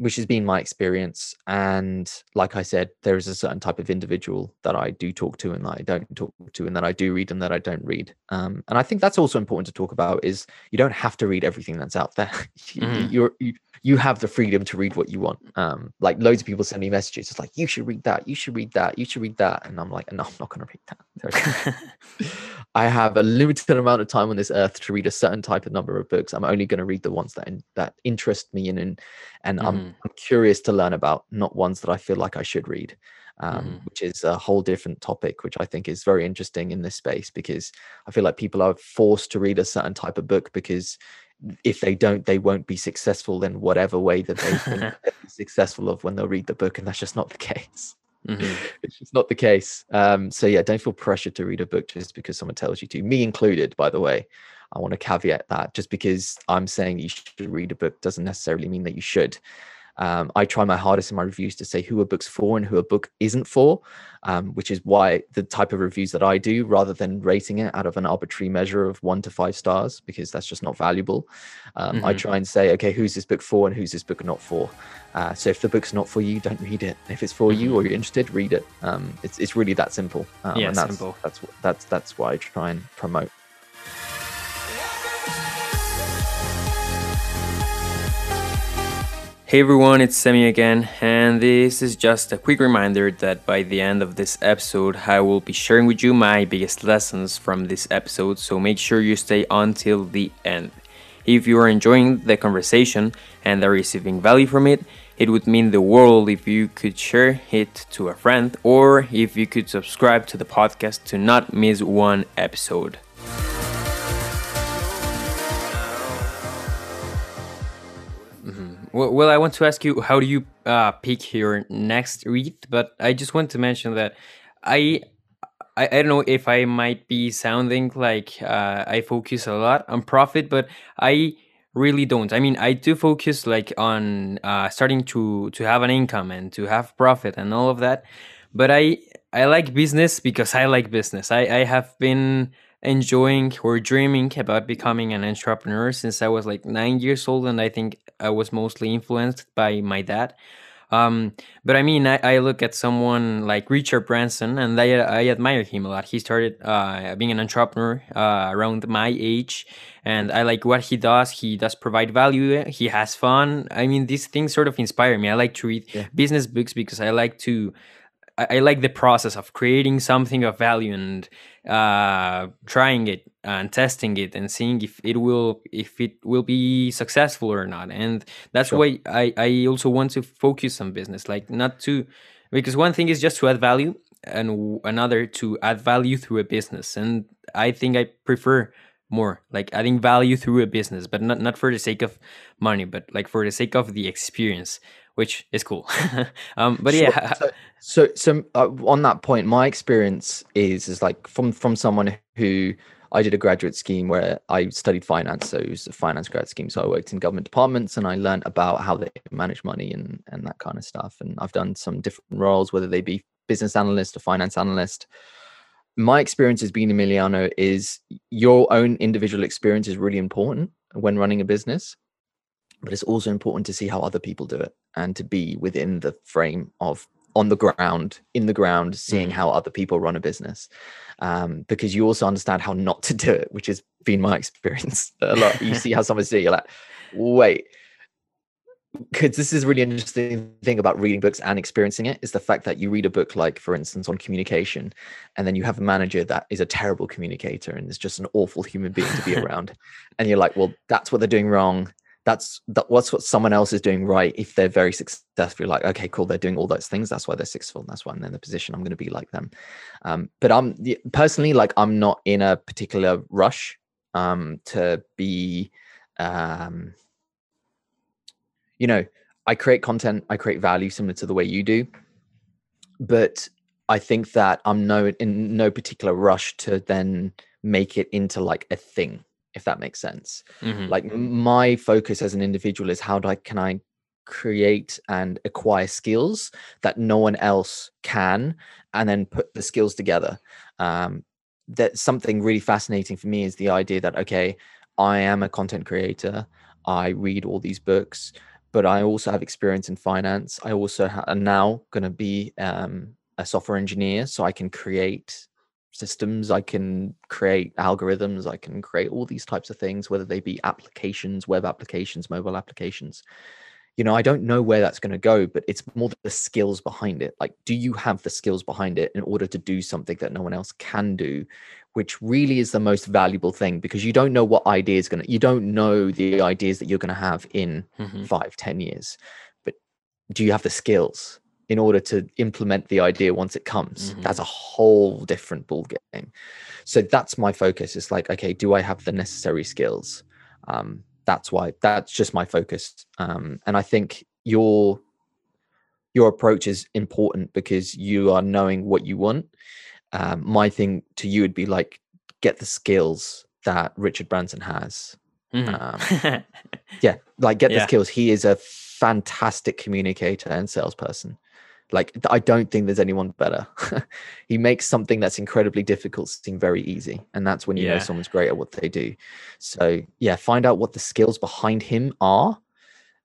which has been my experience. And like I said, there is a certain type of individual that I do talk to and that I don't talk to, and that I do read and that I don't read. Um, and I think that's also important to talk about. Is you don't have to read everything that's out there. Mm. You're you, you have the freedom to read what you want. Um, like loads of people send me messages. It's like you should read that. You should read that. You should read that. And I'm like, no, I'm not going to read that. I have a limited amount of time on this earth to read a certain type of number of books. I'm only going to read the ones that that interest me and and, and. I'm, I'm, curious to learn about, not ones that I feel like I should read. Um, mm-hmm. Which is a whole different topic, which I think is very interesting in this space because I feel like people are forced to read a certain type of book because if they don't, they won't be successful in whatever way that they think successful of when they'll read the book, and that's just not the case. Mm-hmm. it's just not the case. Um, so yeah, don't feel pressured to read a book just because someone tells you to. Me included, by the way. I want to caveat that just because I'm saying you should read a book doesn't necessarily mean that you should. Um, I try my hardest in my reviews to say who a book's for and who a book isn't for, um, which is why the type of reviews that I do, rather than rating it out of an arbitrary measure of one to five stars, because that's just not valuable. Um, mm-hmm. I try and say, okay, who's this book for and who's this book not for. Uh, so if the book's not for you, don't read it. If it's for mm-hmm. you or you're interested, read it. Um, it's it's really that simple. Um, yeah, and that's, simple. That's that's that's why I try and promote. Hey everyone, it's Semi again, and this is just a quick reminder that by the end of this episode, I will be sharing with you my biggest lessons from this episode, so make sure you stay until the end. If you are enjoying the conversation and are receiving value from it, it would mean the world if you could share it to a friend or if you could subscribe to the podcast to not miss one episode. Well, I want to ask you, how do you uh, pick your next read? But I just want to mention that I, I, I don't know if I might be sounding like uh, I focus a lot on profit, but I really don't. I mean, I do focus like on uh, starting to to have an income and to have profit and all of that. But I I like business because I like business. I I have been enjoying or dreaming about becoming an entrepreneur since I was like nine years old, and I think I was mostly influenced by my dad. Um, but I mean, I, I, look at someone like Richard Branson, and I, I admire him a lot. He started uh, being an entrepreneur uh, around my age, and I like what he does. He does provide value. He has fun. I mean, these things sort of inspire me. I like to read yeah. business books because I like to I, I like the process of creating something of value and uh, trying it and testing it and seeing if it will if it will be successful or not. And that's sure. why I, I also want to focus on business, like not to because one thing is just to add value and another to add value through a business. And I think I prefer more like adding value through a business but not, not for the sake of money but like for the sake of the experience which is cool. um, but sure. yeah. So, so, so uh, on that point, my experience is is like from from someone who I did a graduate scheme where I studied finance, so it was a finance grad scheme. So I worked in government departments and I learned about how they manage money and and that kind of stuff. And I've done some different roles, whether they be business analyst or finance analyst. My experience as being Emiliano is your own individual experience is really important when running a business but it's also important to see how other people do it and to be within the frame of on the ground in the ground seeing mm. how other people run a business um, because you also understand how not to do it which has been my experience a lot. You see how someone's doing you're like wait. Because this is really interesting thing about reading books and experiencing it is the fact that you read a book like for instance on communication and then you have a manager that is a terrible communicator and is just an awful human being to be around and you're like well that's what they're doing wrong that's that what's what someone else is doing right if they're very successful like okay cool they're doing all those things that's why they're successful and that's why i'm in the position i'm going to be like them. Um, but i'm personally like i'm not in a particular rush um, to be um, you know i create content i create value similar to the way you do but i think that i'm no in no particular rush to then make it into like a thing if that makes sense. Mm-hmm. Like my focus as an individual is how do I can I create and acquire skills that no one else can, and then put the skills together. Um, that something really fascinating for me is the idea that okay, I am a content creator. I read all these books, but I also have experience in finance. I also ha- am now going to be um, a software engineer, so I can create systems i can create algorithms i can create all these types of things whether they be applications web applications mobile applications. You know i don't know where that's going to go but it's more the skills behind it. Like do you have the skills behind it in order to do something that no one else can do which really is the most valuable thing because you don't know what idea is going to you don't know the ideas that you're going to have in mm-hmm. five ten years. But do you have the skills in order to implement the idea once it comes. Mm-hmm. that's a whole different ball game so that's my focus. It's like okay do i have the necessary skills? Um, that's why that's just my focus. Um, and i think your your approach is important because you are knowing what you want. Um, my thing to you would be like get the skills that richard branson has. Mm-hmm. Um, yeah like get yeah. the skills. He is a fantastic communicator and salesperson like I don't think there's anyone better. he makes something that's incredibly difficult seem very easy, and that's when you yeah. know someone's great at what they do. So yeah, find out what the skills behind him are,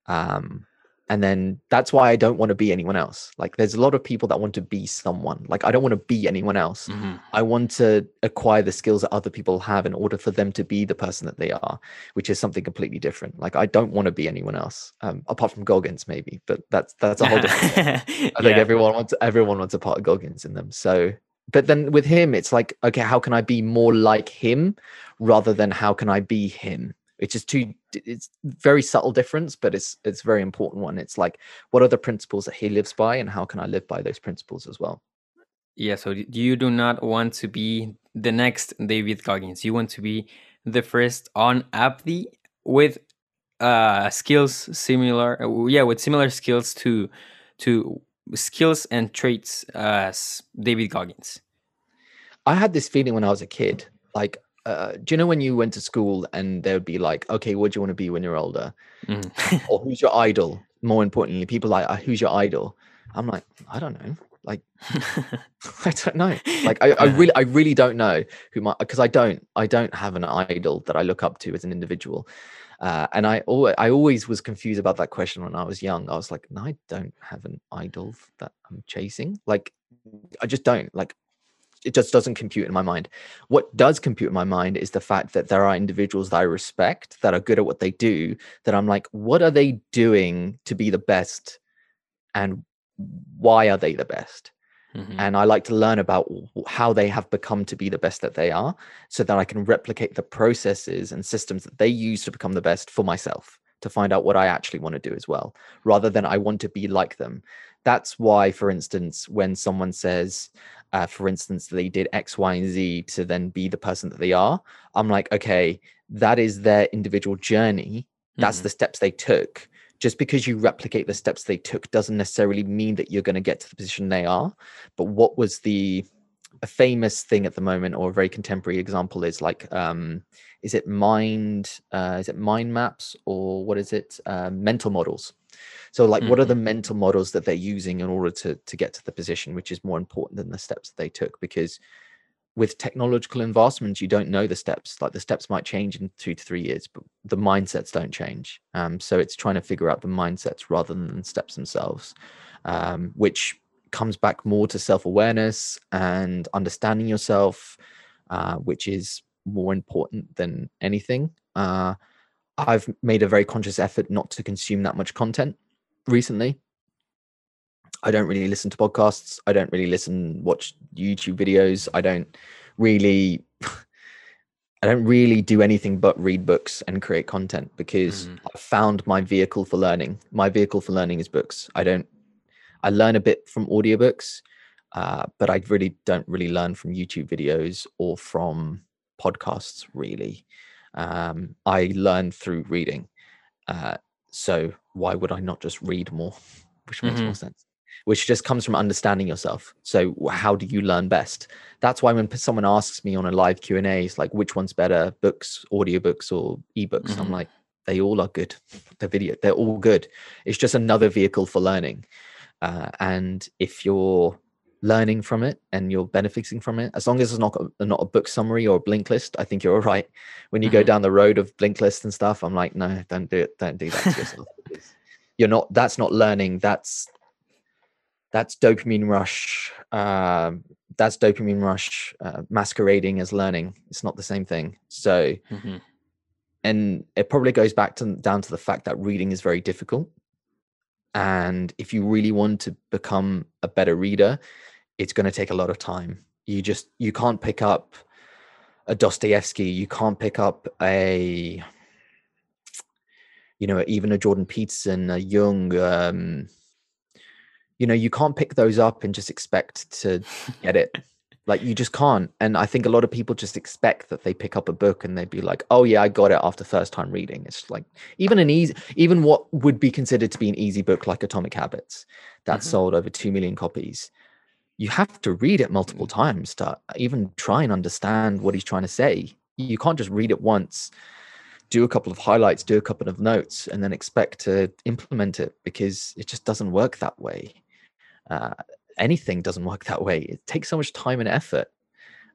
um, and then that's why i don't want to be anyone else. Like there's a lot of people that want to be someone. Like i don't want to be anyone else. Mm-hmm. i want to acquire the skills that other people have in order for them to be the person that they are which is something completely different. Like i don't want to be anyone else um, apart from goggins maybe but that's that's a whole different i yeah. think everyone wants everyone wants a part of goggins in them. So but then with him it's like okay how can i be more like him rather than how can i be him which is two it's very subtle difference but it's it's very important one. It's like what are the principles that he lives by and how can i live by those principles as well? Yeah so you do not want to be the next david goggins. You want to be the first on AppD with uh skills similar uh, yeah with similar skills to to skills and traits as david goggins. I had this feeling when i was a kid like uh, do you know when you went to school and they would be like, okay, what do you want to be when you're older? Mm. or who's your idol? More importantly, people like, uh, who's your idol? I'm like, I don't know. Like, I don't know. Like, I, I really, I really don't know who my, because I don't, I don't have an idol that I look up to as an individual. Uh, and I always, I always was confused about that question when I was young. I was like, no, I don't have an idol that I'm chasing. Like, I just don't. Like, it just doesn't compute in my mind. What does compute in my mind is the fact that there are individuals that I respect that are good at what they do. That I'm like, what are they doing to be the best, and why are they the best? Mm-hmm. And I like to learn about how they have become to be the best that they are, so that I can replicate the processes and systems that they use to become the best for myself to find out what I actually want to do as well, rather than I want to be like them. That's why, for instance, when someone says, uh, for instance, they did X, Y, and Z to then be the person that they are, I'm like, okay, that is their individual journey. That's mm-hmm. the steps they took. Just because you replicate the steps they took doesn't necessarily mean that you're going to get to the position they are. But what was the a famous thing at the moment, or a very contemporary example, is like, um, is it mind? Uh, is it mind maps, or what is it? Uh, mental models. So, like, mm-hmm. what are the mm-hmm. mental models that they're using in order to to get to the position, which is more important than the steps that they took? Because with technological advancements, you don't know the steps. Like the steps might change in two to three years, but the mindsets don't change. Um, so it's trying to figure out the mindsets rather than the steps themselves, um, which comes back more to self-awareness and understanding yourself, uh, which is more important than anything. Uh, I've made a very conscious effort not to consume that much content recently. I don't really listen to podcasts. I don't really listen, watch YouTube videos. I don't really, I don't really do anything but read books and create content because mm. I've found my vehicle for learning. My vehicle for learning is books. I don't, I learn a bit from audiobooks, uh, but I really don't really learn from YouTube videos or from podcasts really. Um, I learn through reading. Uh, so why would I not just read more? Which makes mm-hmm. more sense. Which just comes from understanding yourself. So how do you learn best? That's why when someone asks me on a live Q and A, it's like which one's better, books, audiobooks, or ebooks? Mm-hmm. I'm like, they all are good. The video, they're all good. It's just another vehicle for learning. Uh, and if you're learning from it and you're benefiting from it. As long as it's not a, not a book summary or a Blinkist i think you're all right when you mm-hmm. go down the road of Blinkist and stuff i'm like no don't do it don't do that to yourself. You're not that's not learning that's that's dopamine rush um, that's dopamine rush uh, masquerading as learning. It's not the same thing. So mm-hmm. and it probably goes back to down to the fact that reading is very difficult. And if you really want to become a better reader it's going to take a lot of time. You just you can't pick up a Dostoevsky, you can't pick up a you know even a Jordan Peterson, a Jung. Um, you know you can't pick those up and just expect to get it. like you just can't. And I think a lot of people just expect that they pick up a book and they'd be like, "Oh yeah, I got it after first time reading." It's like even an easy, even what would be considered to be an easy book like Atomic Habits, that mm-hmm. sold over two million copies you have to read it multiple times to even try and understand what he's trying to say. You can't just read it once, do a couple of highlights, do a couple of notes, and then expect to implement it because it just doesn't work that way. Uh, anything doesn't work that way. It takes so much time and effort.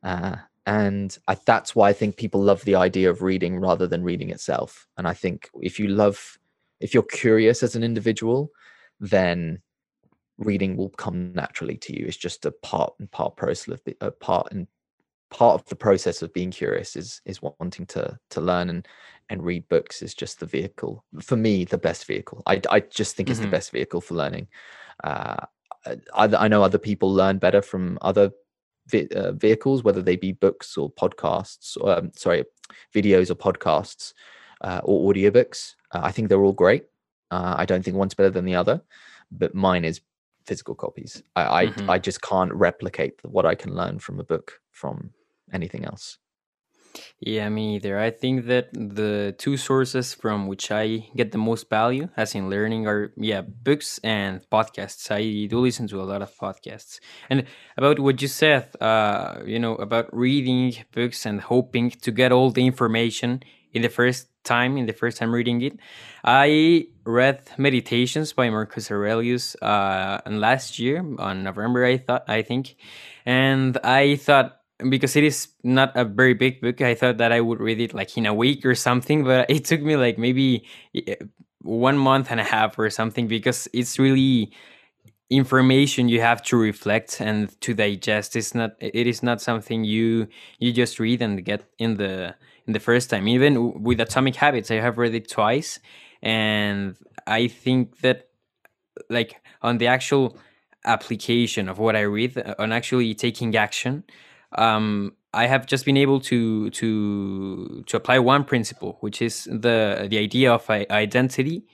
Uh, and I, that's why I think people love the idea of reading rather than reading itself. And I think if you love, if you're curious as an individual, then reading will come naturally to you. It's just a part and part process of a part and part of the process of being curious is is wanting to to learn and and read books is just the vehicle for me the best vehicle i, I just think mm-hmm. it's the best vehicle for learning uh, I, I know other people learn better from other vi- uh, vehicles whether they be books or podcasts or um, sorry videos or podcasts uh, or audiobooks. Uh, I think they're all great. Uh, I don't think one's better than the other, but mine is physical copies. I mm-hmm. I, I just can't replicate what I can learn from a book from anything else. Yeah, me either. I think that the two sources from which I get the most value, as in learning, are yeah, books and podcasts. I do listen to a lot of podcasts. And about what you said, uh, you know, about reading books and hoping to get all the information in the first time, in the first time reading it, I read Meditations by Marcus Aurelius uh, last year on November. I thought, I think, and I thought because it is not a very big book i thought that i would read it like in a week or something but it took me like maybe eh, one month and a half or something because it's really information you have to reflect and to digest it's not it is not something you you just read and get in the in the first time even with atomic habits i have read it twice and i think that like on the actual application of what i read on actually taking action um, I have just been able to to to apply one principle, which is the the idea of identity.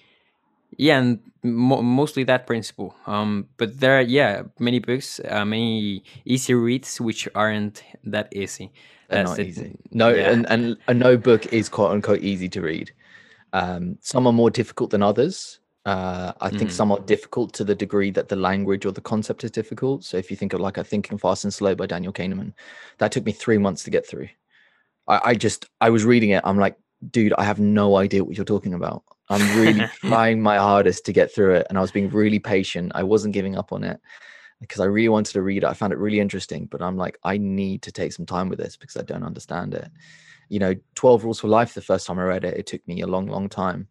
Yeah, and mo- mostly that principle. Um, but there are yeah many books, uh, many easy reads which aren't that easy. That's not easy. No, yeah. and, and a no book is quote unquote easy to read. Um, some are more difficult than others. Uh, I think mm. some are difficult to the degree that the language or the concept is difficult. So if you think of like a Thinking Fast and Slow by Daniel Kahneman, that took me three months to get through. I, I just I was reading it. I'm like, dude, I have no idea what you're talking about. I'm really trying my hardest to get through it, and I was being really patient. I wasn't giving up on it because I really wanted to read it. I found it really interesting, but I'm like, I need to take some time with this because I don't understand it. You know, 12 Rules for Life, the first time I read it, it took me a long, long time.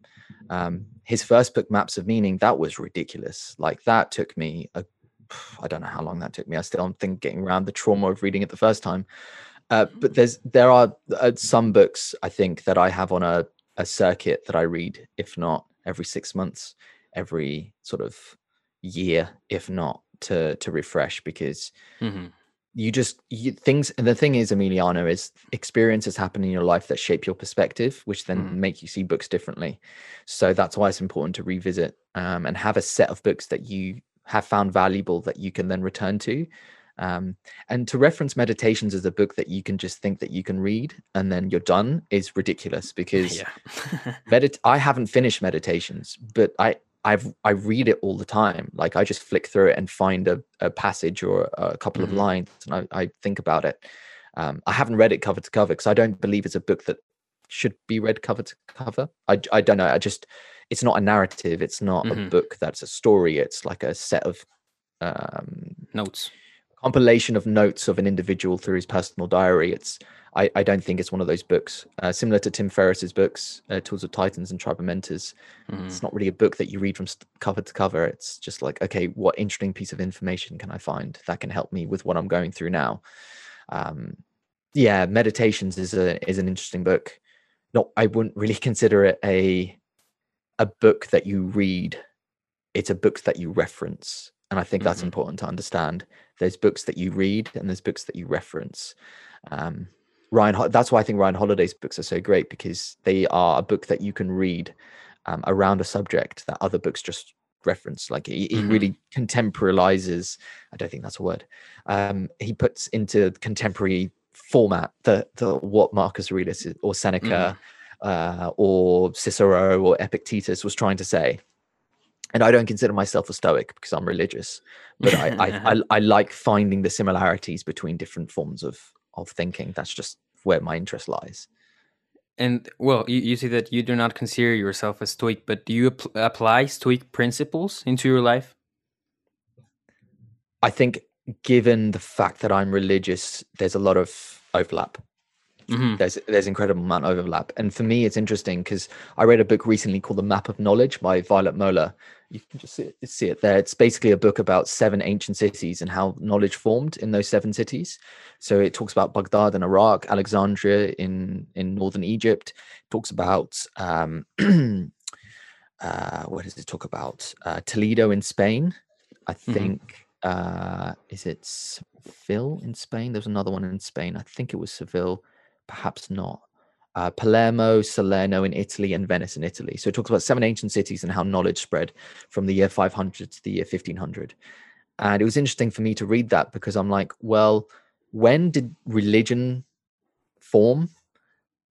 Um, his first book, Maps of Meaning, that was ridiculous. Like that took me a, I don't know how long that took me. I still am thinking getting around the trauma of reading it the first time. Uh, but there's there are uh, some books I think that I have on a a circuit that I read, if not every six months, every sort of year, if not to to refresh because mm-hmm. you just you, things and the thing is emiliano is experiences happen in your life that shape your perspective which then mm. make you see books differently. So that's why it's important to revisit um, and have a set of books that you have found valuable that you can then return to um, and to reference meditations as a book that you can just think that you can read and then you're done is ridiculous because yeah. medit- i haven't finished meditations but i I've I read it all the time. Like I just flick through it and find a, a passage or a couple mm-hmm. of lines, and I, I think about it. Um, I haven't read it cover to cover because I don't believe it's a book that should be read cover to cover. I, I don't know. I just it's not a narrative. It's not mm-hmm. a book that's a story. It's like a set of um, notes, compilation of notes of an individual through his personal diary. It's I, I don't think it's one of those books uh, similar to Tim Ferriss's books, uh, Tools of Titans and Tribe of Mentors. Mm. It's not really a book that you read from cover to cover. It's just like, okay, what interesting piece of information can I find that can help me with what I'm going through now? Um, yeah, Meditations is a is an interesting book. Not, I wouldn't really consider it a a book that you read. It's a book that you reference, and I think that's mm-hmm. important to understand. There's books that you read, and there's books that you reference. Um, Ryan, that's why I think Ryan Holiday's books are so great because they are a book that you can read um, around a subject that other books just reference. Like he, he mm-hmm. really contemporalizes. I don't think that's a word. Um, he puts into contemporary format the the what Marcus Aurelius or Seneca mm. uh, or Cicero or Epictetus was trying to say. And I don't consider myself a Stoic because I'm religious, but I, I, I I like finding the similarities between different forms of of thinking. That's just where my interest lies. And well, you, you say that you do not consider yourself a Stoic, but do you ap- apply Stoic principles into your life? I think, given the fact that I'm religious, there's a lot of overlap. Mm-hmm. There's there's incredible amount of overlap, and for me, it's interesting because I read a book recently called The Map of Knowledge by Violet Moller. You can just see it, see it there. It's basically a book about seven ancient cities and how knowledge formed in those seven cities. So it talks about Baghdad in Iraq, Alexandria in in northern Egypt. It talks about um, uh, what does it talk about? Uh, Toledo in Spain, I mm-hmm. think. Mm-hmm. Uh, is it Seville in Spain? There's another one in Spain. I think it was Seville perhaps not. Uh, Palermo, Salerno in Italy, and Venice in Italy. So it talks about seven ancient cities and how knowledge spread from the year 500 to the year 1500. And it was interesting for me to read that because I'm like, well, when did religion form?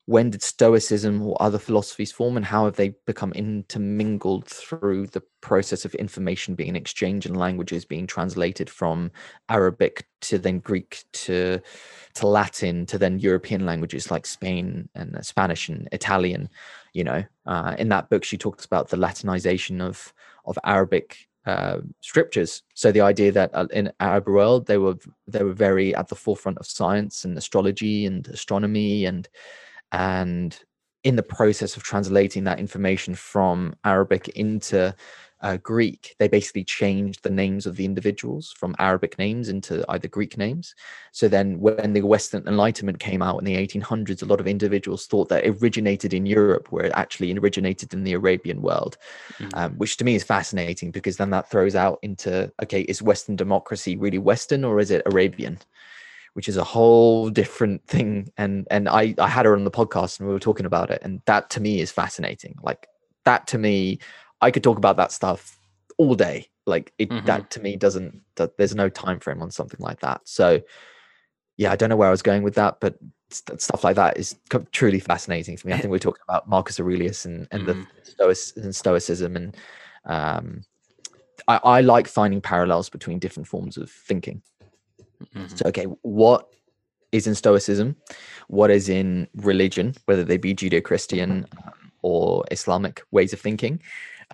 When did Stoicism or other philosophies form, and how have they become intermingled through the process of information being exchanged and languages being translated from Arabic to then Greek to to Latin to then European languages like Spain and Spanish and Italian? You know, uh, in that book, she talks about the Latinization of of Arabic uh, scriptures. So the idea that uh, in Arab world they were they were very at the forefront of science and astrology and astronomy and and in the process of translating that information from Arabic into uh, Greek, they basically changed the names of the individuals from Arabic names into either Greek names. So then, when the Western Enlightenment came out in the 1800s, a lot of individuals thought that it originated in Europe, where it actually originated in the Arabian world, mm-hmm. um, which to me is fascinating because then that throws out into okay, is Western democracy really Western or is it Arabian? Which is a whole different thing. And and I I had her on the podcast and we were talking about it, and that to me is fascinating. Like that to me, I could talk about that stuff all day. Like it, mm-hmm. that to me doesn't. That, there's no time frame on something like that. So yeah, I don't know where I was going with that, but stuff like that is truly fascinating to me. I think we're talking about Marcus Aurelius and and mm-hmm. the Stoic and Stoicism, and um, I, I like finding parallels between different forms of thinking. Mm-hmm. So okay, what is in Stoicism? What is in religion, whether they be Judeo-Christian um, or Islamic ways of thinking?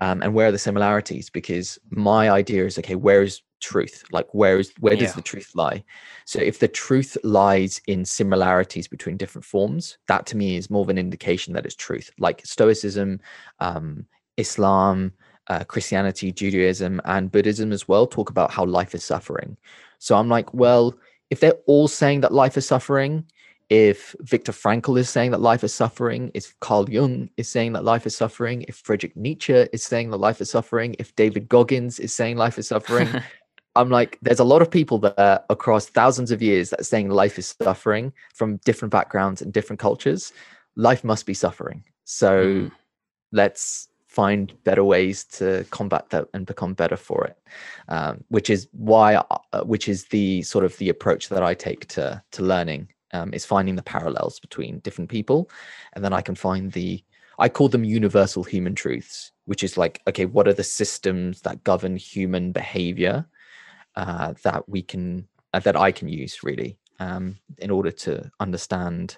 um, and where are the similarities? Because my idea is okay where is truth? Like where is where does the truth lie? So if the truth lies in similarities between different forms that to me is more of an indication that it's truth. Like stoicism um, islam uh, christianity judaism and buddhism as well talk about how life is suffering so i'm like well if they're all saying that life is suffering if Viktor Frankl is saying that life is suffering, if Carl Jung is saying that life is suffering, if Friedrich Nietzsche is saying that life is suffering, if David Goggins is saying life is suffering, I'm like, there's a lot of people that across thousands of years that are saying life is suffering from different backgrounds and different cultures. Life must be suffering. So mm. let's find better ways to combat that and become better for it um, which is why uh, which is the sort of the approach that i take to to learning um, is finding the parallels between different people. And then i can find the i call them universal human truths which is like okay what are the systems that govern human behavior uh, that we can uh, that i can use really um, in order to understand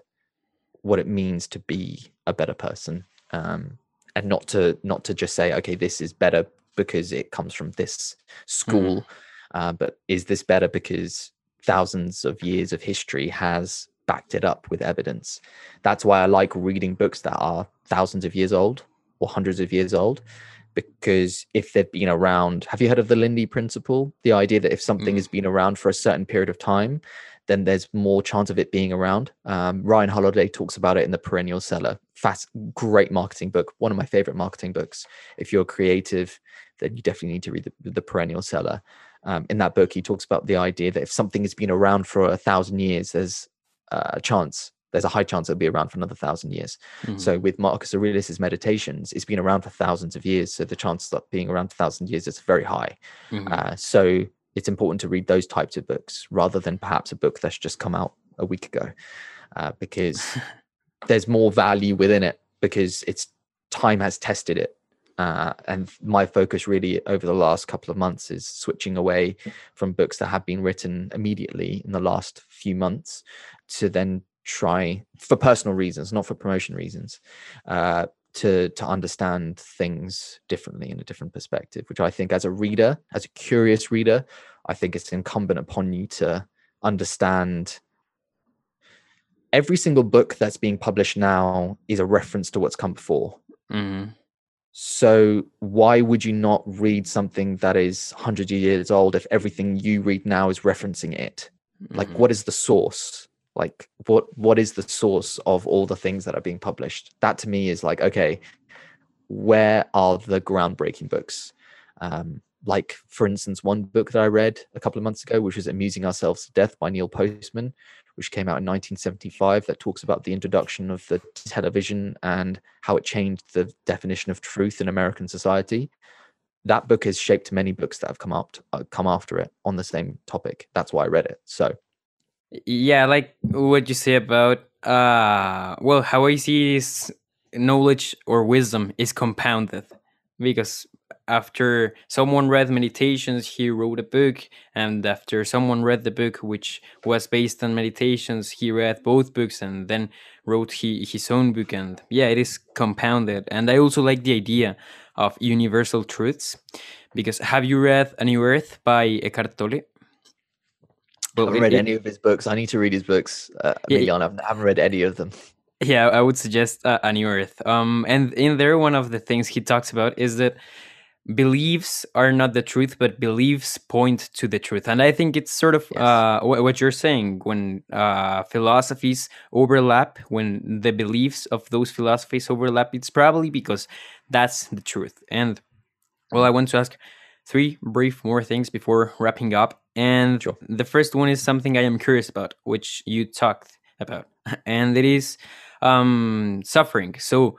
what it means to be a better person um, and not to not to just say okay this is better because it comes from this school mm. uh, but is this better because thousands of years of history has backed it up with evidence. That's why I like reading books that are thousands of years old or hundreds of years old, because if they've been around, have you heard of the Lindy principle? The idea that if something mm. has been around for a certain period of time, then there's more chance of it being around. Um, Ryan Holiday talks about it in the Perennial Seller. Fast, great marketing book. One of my favorite marketing books. If you're creative, then you definitely need to read the, the Perennial Seller um, in that book, he talks about the idea that if something has been around for a thousand years, there's a chance, there's a high chance it'll be around for another thousand years. Mm-hmm. So with Marcus Aurelius's meditations, it's been around for thousands of years. So the chance of being around for thousand years is very high. Mm-hmm. Uh, so it's important to read those types of books rather than perhaps a book that's just come out a week ago, uh, because there's more value within it because it's time has tested it. Uh, and my focus really over the last couple of months is switching away from books that have been written immediately in the last few months to then try for personal reasons not for promotion reasons uh, to to understand things differently in a different perspective which i think as a reader as a curious reader i think it's incumbent upon you to understand every single book that's being published now is a reference to what's come before mm-hmm. So why would you not read something that is 100 years old if everything you read now is referencing it? Mm-hmm. Like what is the source? Like what what is the source of all the things that are being published? That to me is like okay, where are the groundbreaking books? Um, like for instance one book that i read a couple of months ago which was amusing ourselves to death by neil postman which came out in 1975, that talks about the introduction of the television and how it changed the definition of truth in American society. That book has shaped many books that have come up uh, come after it on the same topic. That's why I read it. So, yeah, like what you say about uh, well, how I see is knowledge or wisdom is compounded because after someone read meditations he wrote a book and after someone read the book which was based on meditations he read both books and then wrote he, his own book and yeah it is compounded and i also like the idea of universal truths because have you read a new earth by eckhart tolle well, I haven't read it, any of his books. I need to read his books. Uh, yeah, I haven't read any of them. Yeah, I would suggest uh, A New Earth. Um, and in there, one of the things he talks about is that beliefs are not the truth, but beliefs point to the truth. And I think it's sort of yes. uh, what you're saying when uh, philosophies overlap, when the beliefs of those philosophies overlap, it's probably because that's the truth. And well, I want to ask three brief more things before wrapping up. And sure. the first one is something I am curious about, which you talked about, and it is um, suffering. So,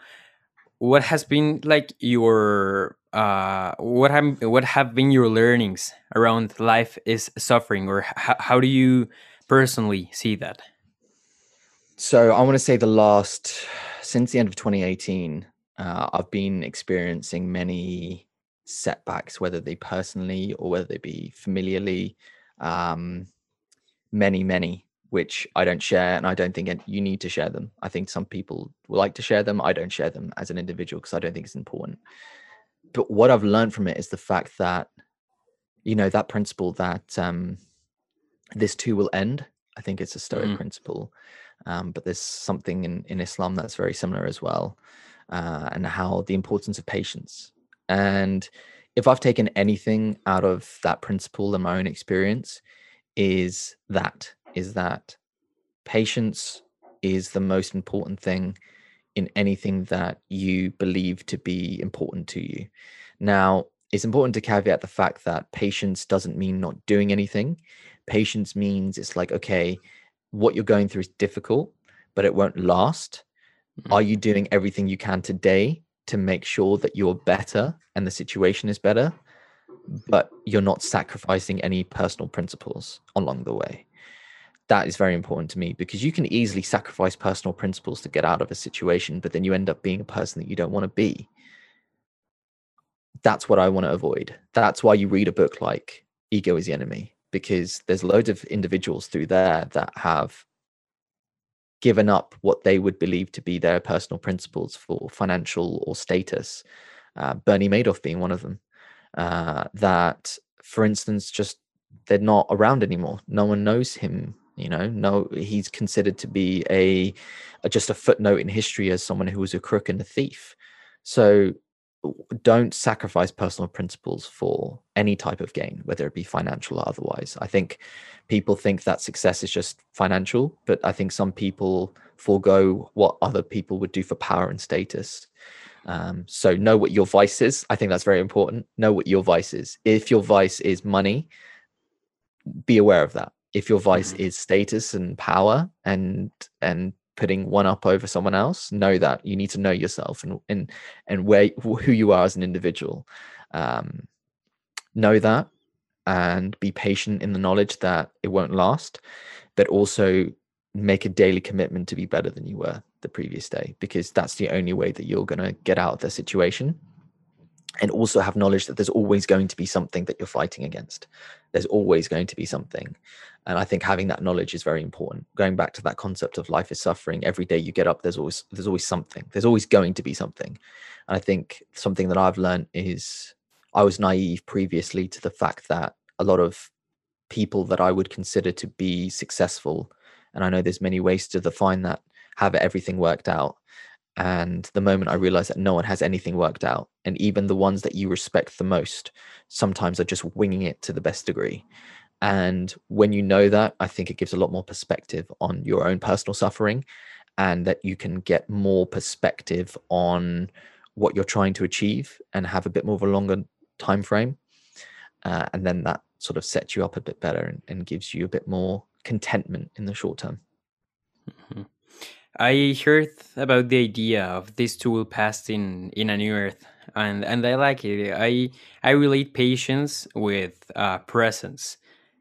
what has been like your uh, what have what have been your learnings around life is suffering, or how do you personally see that? So I want to say the last since the end of 2018, uh, I've been experiencing many setbacks, whether they personally or whether they be familiarly. Um, many, many, which I don't share, and I don't think you need to share them. I think some people like to share them. I don't share them as an individual because I don't think it's important but what I've learned from it is the fact that, you know, that principle that um, this too will end. I think it's a Stoic mm. principle, um, but there's something in in Islam that's very similar as well, uh, and how the importance of patience. And if I've taken anything out of that principle in my own experience, is that is that patience is the most important thing in anything that you believe to be important to you. Now, it's important to caveat the fact that patience doesn't mean not doing anything. Patience means it's like, okay, what you're going through is difficult, but it won't last. Mm-hmm. Are you doing everything you can today to make sure that you're better and the situation is better? But you're not sacrificing any personal principles along the way that is very important to me because you can easily sacrifice personal principles to get out of a situation, but then you end up being a person that you don't want to be. That's what I want to avoid. That's why you read a book like Ego is the Enemy, because there's loads of individuals through there that have given up what they would believe to be their personal principles for financial or status. Uh, Bernie Madoff being one of them. Uh, that, for instance, just they're not around anymore. No one knows him you know, no, he's considered to be a, a just a footnote in history as someone who was a crook and a thief. So don't sacrifice personal principles for any type of gain, whether it be financial or otherwise. I think people think that success is just financial, but I think some people forego what other people would do for power and status. Um, so know what your vice is. I think that's very important. Know what your vice is. If your vice is money, be aware of that if your vice mm-hmm. is status and power and and putting one up over someone else know that you need to know yourself and and and where who you are as an individual um, know that and be patient in the knowledge that it won't last but also make a daily commitment to be better than you were the previous day because that's the only way that you're going to get out of the situation and also have knowledge that there's always going to be something that you're fighting against. There's always going to be something. And i think having that knowledge is very important. Going back to that concept of life is suffering. Every day you get up there's always there's always something. There's always going to be something. And i think something that i've learned is i was naive previously to the fact that a lot of people that i would consider to be successful and i know there's many ways to define that have everything worked out and the moment I realized that no one has anything worked out, and even the ones that you respect the most, sometimes are just winging it to the best degree. And when you know that, I think it gives a lot more perspective on your own personal suffering and that you can get more perspective on what you're trying to achieve and have a bit more of a longer time frame. Uh, and then that sort of sets you up a bit better and, and gives you a bit more contentment in the short term. Mm-hmm. I heard about the idea of this tool passed in in a new earth, and and I like it. I I relate patience with uh, presence,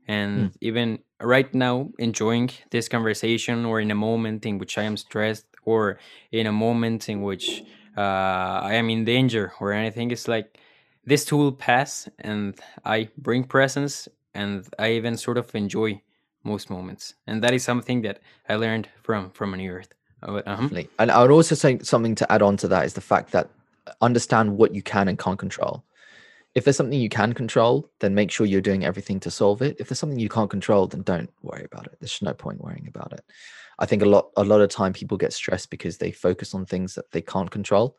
and mm. even right now, enjoying this conversation, or in a moment in which I am stressed, or in a moment in which uh, I am in danger or anything, it's like this tool pass, and I bring presence, and I even sort of enjoy most moments, and that is something that I learned from from a new earth. Oh, uh-huh. And I would also say something to add on to that is the fact that understand what you can and can't control. If there's something you can control, then make sure you're doing everything to solve it. If there's something you can't control, then don't worry about it. There's no point worrying about it. I think a lot a lot of time people get stressed because they focus on things that they can't control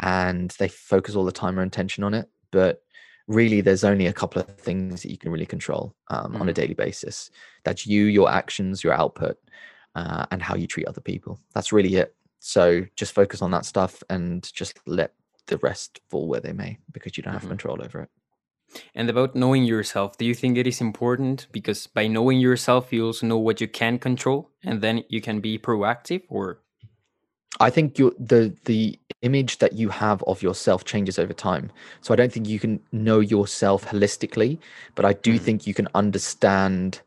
and they focus all the time or intention on it. But really there's only a couple of things that you can really control um, mm. on a mm. daily basis. That's you, your actions, your output uh, and how you treat other people. That's really it. So just focus on that stuff and just let the rest fall where they may because you don't have mm-hmm. control over it. And about knowing yourself, do you think it is important? Because by knowing yourself, you also know what you can control and then you can be proactive or I think the the image that you have of yourself changes over time. So I don't think you can know yourself holistically, but I do mm. think you can understand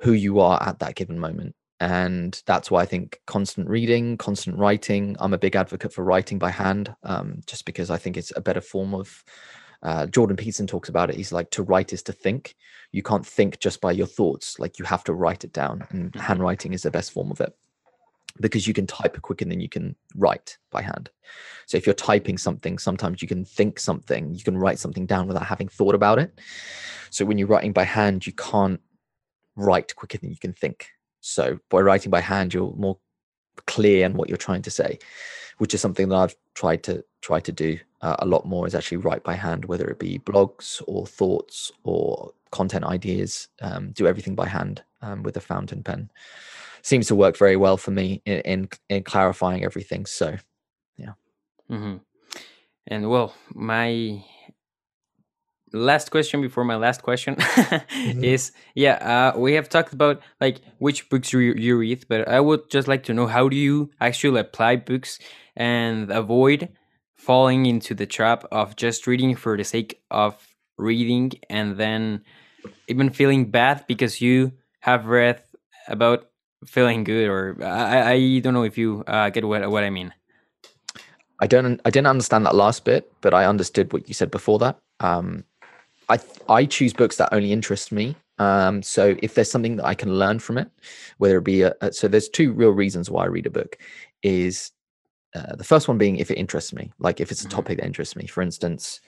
who you are at that given moment and that's why I think constant reading, constant writing. I'm a big advocate for writing by hand, um, just because I think it's a better form of. Uh, Jordan Peterson talks about it. He's like to write is to think. You can't think just by your thoughts. Like you have to write it down, and mm-hmm. handwriting is the best form of it because you can type quicker than you can write by hand. So if you're typing something, sometimes you can think something, you can write something down without having thought about it. So when you're writing by hand, you can't write quicker than you can think. So by writing by hand, you're more clear in what you're trying to say, which is something that I've tried to try to do uh, a lot more. Is actually write by hand, whether it be blogs or thoughts or content ideas. Um, do everything by hand um, with a fountain pen. Seems to work very well for me in in, in clarifying everything. So, yeah. Mm-hmm. And well, my last question before my last question mm-hmm. is yeah uh, we have talked about like which books you, you read but i would just like to know how do you actually apply books and avoid falling into the trap of just reading for the sake of reading and then even feeling bad because you have read about feeling good or i, I don't know if you uh, get what, what i mean I don't. I didn't understand that last bit, but I understood what you said before that. Um, I I choose books that only interest me. Um, so if there's something that I can learn from it, whether it be a, a so there's two real reasons why I read a book. Is uh, the first one being if it interests me, like if it's a mm-hmm. topic that interests me. For instance,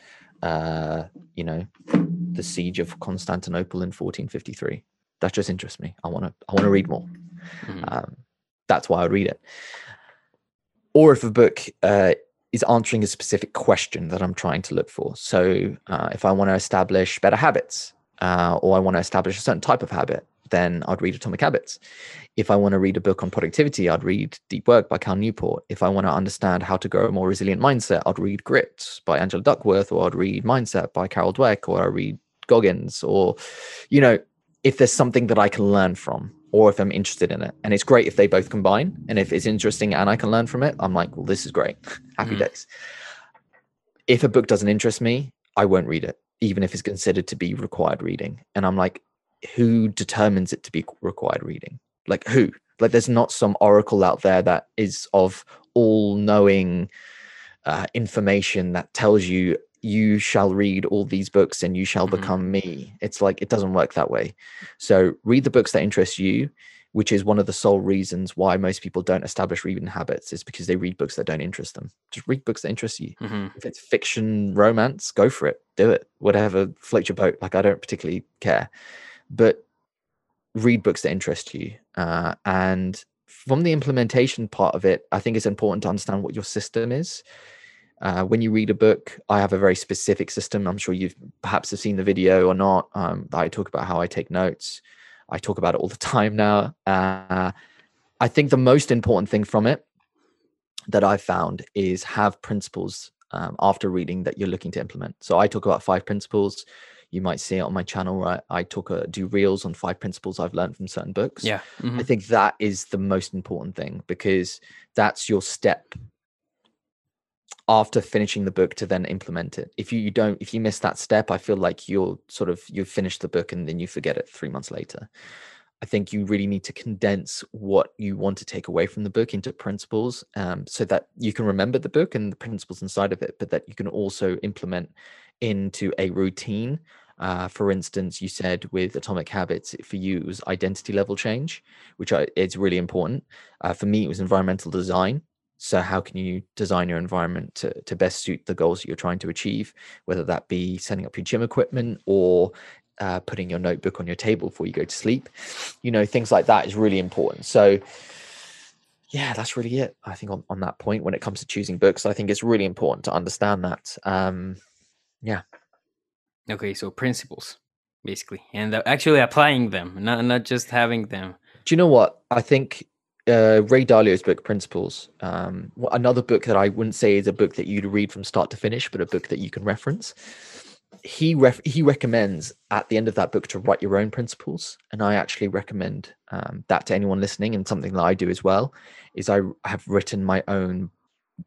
uh, you know, the siege of Constantinople in 1453. That just interests me. I want to I want to read more. Mm-hmm. Um, that's why I read it. Or if a book uh, is answering a specific question that I'm trying to look for. So uh, if I want to establish better habits, uh, or I want to establish a certain type of habit, then I'd read Atomic Habits. If I want to read a book on productivity, I'd read Deep Work by Cal Newport. If I want to understand how to grow a more resilient mindset, I'd read Grit by Angela Duckworth, or I'd read Mindset by Carol Dweck, or I read Goggins, or, you know, if there's something that I can learn from, or if I'm interested in it. And it's great if they both combine. And if it's interesting and I can learn from it, I'm like, well, this is great. Happy mm. days. If a book doesn't interest me, I won't read it, even if it's considered to be required reading. And I'm like, who determines it to be required reading? Like, who? Like, there's not some oracle out there that is of all knowing uh, information that tells you you shall read all these books and you shall mm-hmm. become me. It's like it doesn't work that way. So read the books that interest you, which is one of the sole reasons why most people don't establish reading habits is because they read books that don't interest them. Just read books that interest you. Mm-hmm. If it's fiction, romance, go for it. Do it. Whatever floats your boat. Like I don't particularly care. But read books that interest you. Uh, and from the implementation part of it, I think it's important to understand what your system is. Uh, when you read a book, I have a very specific system. I'm sure you've perhaps have seen the video or not. Um, I talk about how I take notes. I talk about it all the time now. Uh, I think the most important thing from it that I've found is have principles um, after reading that you're looking to implement. So I talk about five principles. you might see it on my channel I, I talk uh, do reels on five principles I've learned from certain books. Yeah. Mm-hmm. I think that is the most important thing because that's your step after finishing the book to then implement it. If you, you don't, if you miss that step, I feel like you'll sort of you finish the book and then you forget it three months later. I think you really need to condense what you want to take away from the book into principles um, so that you can remember the book and the principles inside of it, but that you can also implement into a routine. Uh, for instance, you said with Atomic Habits, for you, it was identity level change, which I, it's really important. Uh, for me, it was environmental design. So, how can you design your environment to, to best suit the goals that you're trying to achieve, whether that be setting up your gym equipment or uh, putting your notebook on your table before you go to sleep? You know things like that is really important. So yeah that's really it i think on, on that point when it comes to choosing books. I think it's really important to understand that um yeah. Okay so principles basically and actually applying them not not just having them. Do you know what? I think uh, Ray Dalio's book Principles. Um, another book that I wouldn't say is a book that you'd read from start to finish, but a book that you can reference he ref- he recommends at the end of that book to write your own principles and i actually recommend um, that to anyone listening and something that i do as well is i have written my own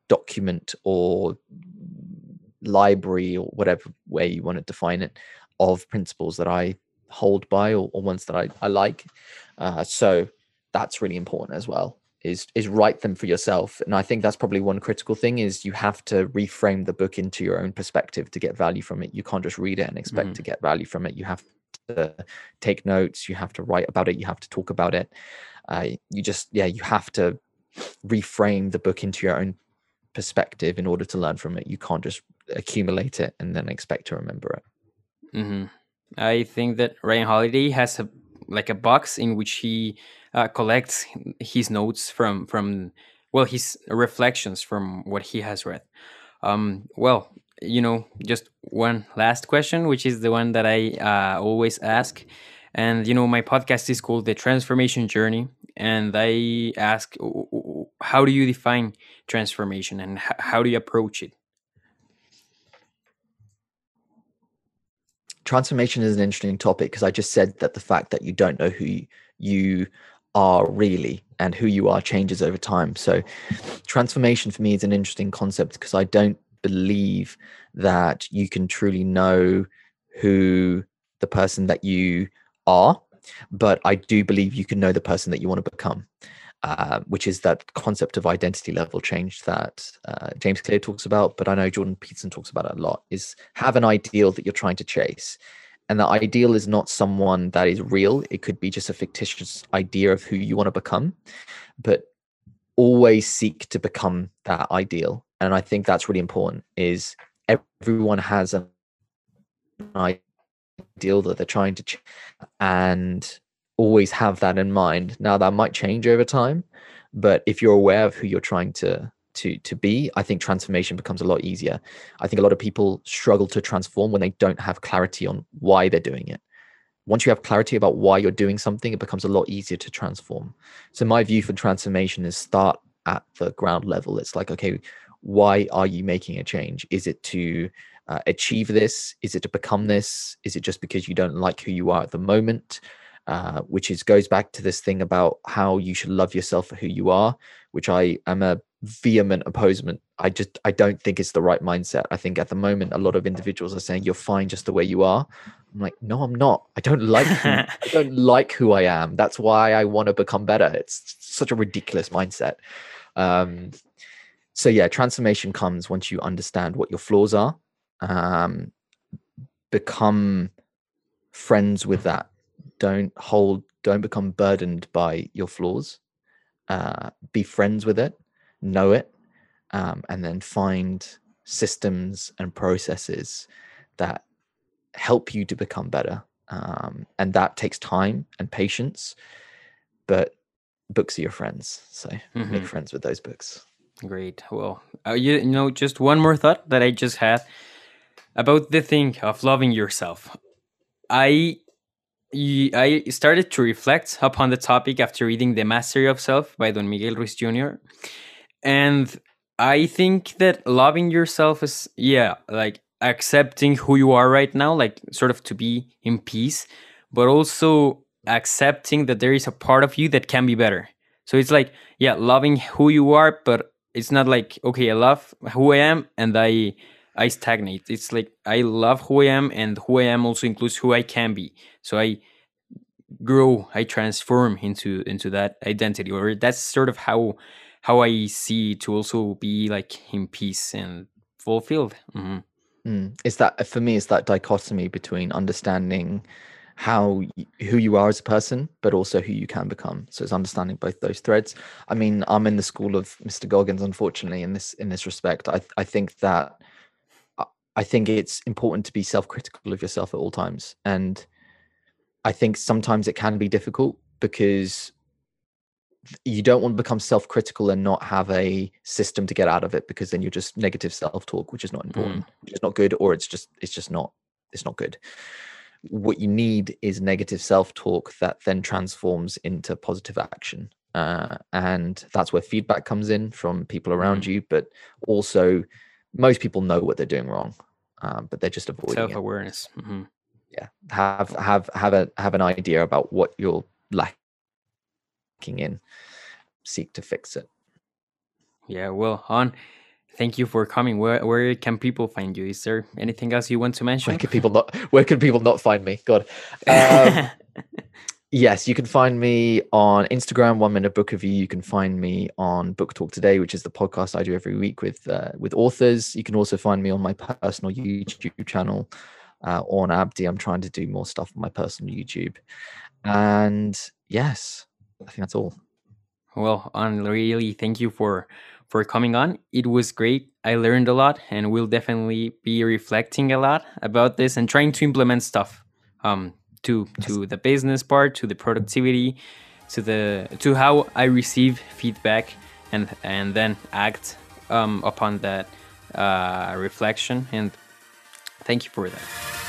document or library or whatever way you want to define it of principles that i hold by or, or ones that i, I like uh, so that's really important as well is is write them for yourself. And i think that's probably one critical thing is you have to reframe the book into your own perspective to get value from it. You can't just read it and expect mm. to get value from it. You have to take notes. You have to write about it. You have to talk about it. Uh, you just yeah you have to reframe the book into your own perspective in order to learn from it. You can't just accumulate it and then expect to remember it. Mm-hmm. i think that ryan holiday has a like a box in which he uh, collects his notes from from well his reflections from what he has read. Um, well, you know, just one last question, which is the one that I uh, always ask. And you know, my podcast is called The Transformation Journey, and I ask, how do you define transformation, and how do you approach it? Transformation is an interesting topic because I just said that the fact that you don't know who you are really and who you are changes over time. So, transformation for me is an interesting concept because I don't believe that you can truly know who the person that you are, but I do believe you can know the person that you want to become. Uh, which is that concept of identity level change that uh, James Clear talks about, but I know Jordan Peterson talks about a lot. Is have an ideal that you're trying to chase, and the ideal is not someone that is real it could be just a fictitious idea of who you want to become but always seek to become that ideal and i think that's really important is everyone has an ideal that they're trying to ch- and always have that in mind. Now that might change over time but if you're aware of who you're trying to to to be i think transformation becomes a lot easier. I think a lot of people struggle to transform when they don't have clarity on why they're doing it. Once you have clarity about why you're doing something it becomes a lot easier to transform. So my view for transformation is start at the ground level. It's like okay why are you making a change? Is it to uh, achieve this? Is it to become this? Is it just because you don't like who you are at the moment uh, which is goes back to this thing about how you should love yourself for who you are which i am a vehement opposement. I just I don't think it's the right mindset. I think at the moment a lot of individuals are saying you're fine just the way you are. I'm like, no, I'm not. I don't like who, I don't like who I am. That's why I want to become better. It's such a ridiculous mindset. Um, so yeah, transformation comes once you understand what your flaws are. Um, become friends with that. Don't hold. Don't become burdened by your flaws. Uh, be friends with it know it, um, and then find systems and processes that help you to become better. Um, and that takes time and patience, but books are your friends. So mm-hmm. make friends with those books. Great. Well, uh, you, you know, just one more thought that I just had about the thing of loving yourself. I I started to reflect upon the topic after reading The Mastery of Self by Don Miguel Ruiz Jr. And I think that loving yourself is, yeah, like accepting who you are right now, like sort of to be in peace, but also accepting that there is a part of you that can be better. So it's like, yeah, loving who you are, but it's not like, okay, I love who I am and I I stagnate. It's like I love who I am and who I am also includes who I can be. So I grow, I transform into into that identity or that's sort of how how I see to also be like in peace and fulfilled. Mm-hmm. Mm. That for me? Is that dichotomy between understanding how who you are as a person, but also who you can become. So it's understanding both those threads. I mean, I'm in the school of Mr. Goggins, unfortunately, in this in this respect. I I think that I think it's important to be self-critical of yourself at all times, and I think sometimes it can be difficult because you don't want to become self-critical and not have a system to get out of it because then you're just negative self-talk which is not important mm. which is not good or it's just it's just not it's not good what you need is negative self-talk that then transforms into positive action uh, and that's where feedback comes in from people around mm. you but also most people know what they're doing wrong um, but they're just avoiding self-awareness mm-hmm. yeah have have have a have an idea about what you're lacking in seek to fix it yeah well on Thank you for coming. Where where can people find you? Is there anything else you want to mention? Where can people not where can people not find me? God. Um, yes, you can find me on Instagram, one minute book review. You can find me on Book Talk Today, which is the podcast I do every week with uh, with authors. You can also find me on my personal YouTube channel, uh, on Abdi. I'm trying to do more stuff on my personal YouTube. And yes, I think that's all. Well, on really thank you for for coming on. It was great. I learned a lot and we'll definitely be reflecting a lot about this and trying to implement stuff um, to to the business part, to the productivity, to the to how I receive feedback and and then act um, upon that uh, reflection. And thank you for that.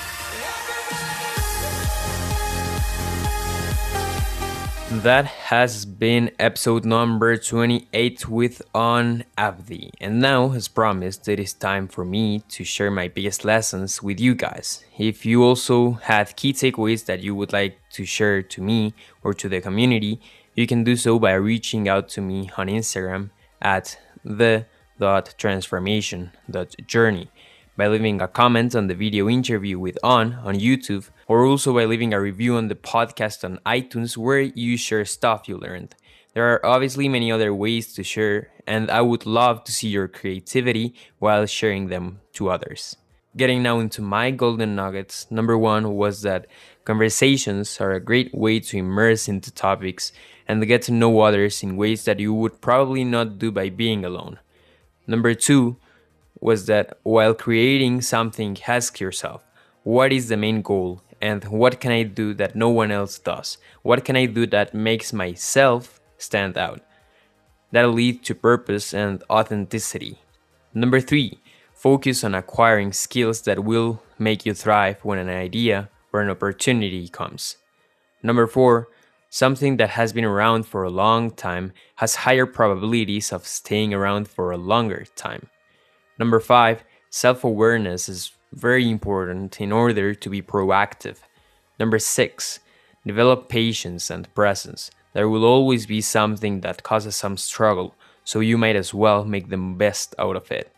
That has been episode number 28 with On Abdi. And now, as promised, it is time for me to share my biggest lessons with you guys. If you also had key takeaways that you would like to share to me or to the community, you can do so by reaching out to me on Instagram at the.transformation.journey by leaving a comment on the video interview with On on YouTube, or also by leaving a review on the podcast on iTunes where you share stuff you learned. There are obviously many other ways to share, and I would love to see your creativity while sharing them to others. Getting now into my golden nuggets, number one was that conversations are a great way to immerse into topics and get to know others in ways that you would probably not do by being alone. Number two was that while creating something, ask yourself, what is the main goal and what can I do that no one else does? What can I do that makes myself stand out? That'll lead to purpose and authenticity. Number three, focus on acquiring skills that will make you thrive when an idea or an opportunity comes. Number four, something that has been around for a long time has higher probabilities of staying around for a longer time. Number five, self awareness is very important in order to be proactive. Number six, develop patience and presence. There will always be something that causes some struggle, so you might as well make the best out of it.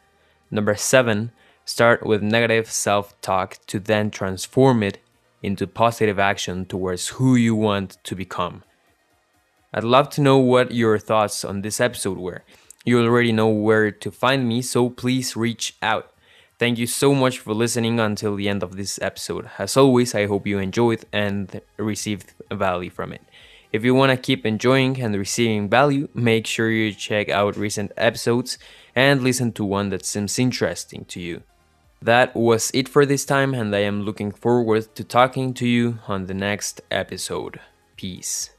Number seven, start with negative self talk to then transform it into positive action towards who you want to become. I'd love to know what your thoughts on this episode were. You already know where to find me, so please reach out. Thank you so much for listening until the end of this episode. As always, I hope you enjoyed and received value from it. If you want to keep enjoying and receiving value, make sure you check out recent episodes and listen to one that seems interesting to you. That was it for this time, and I am looking forward to talking to you on the next episode. Peace.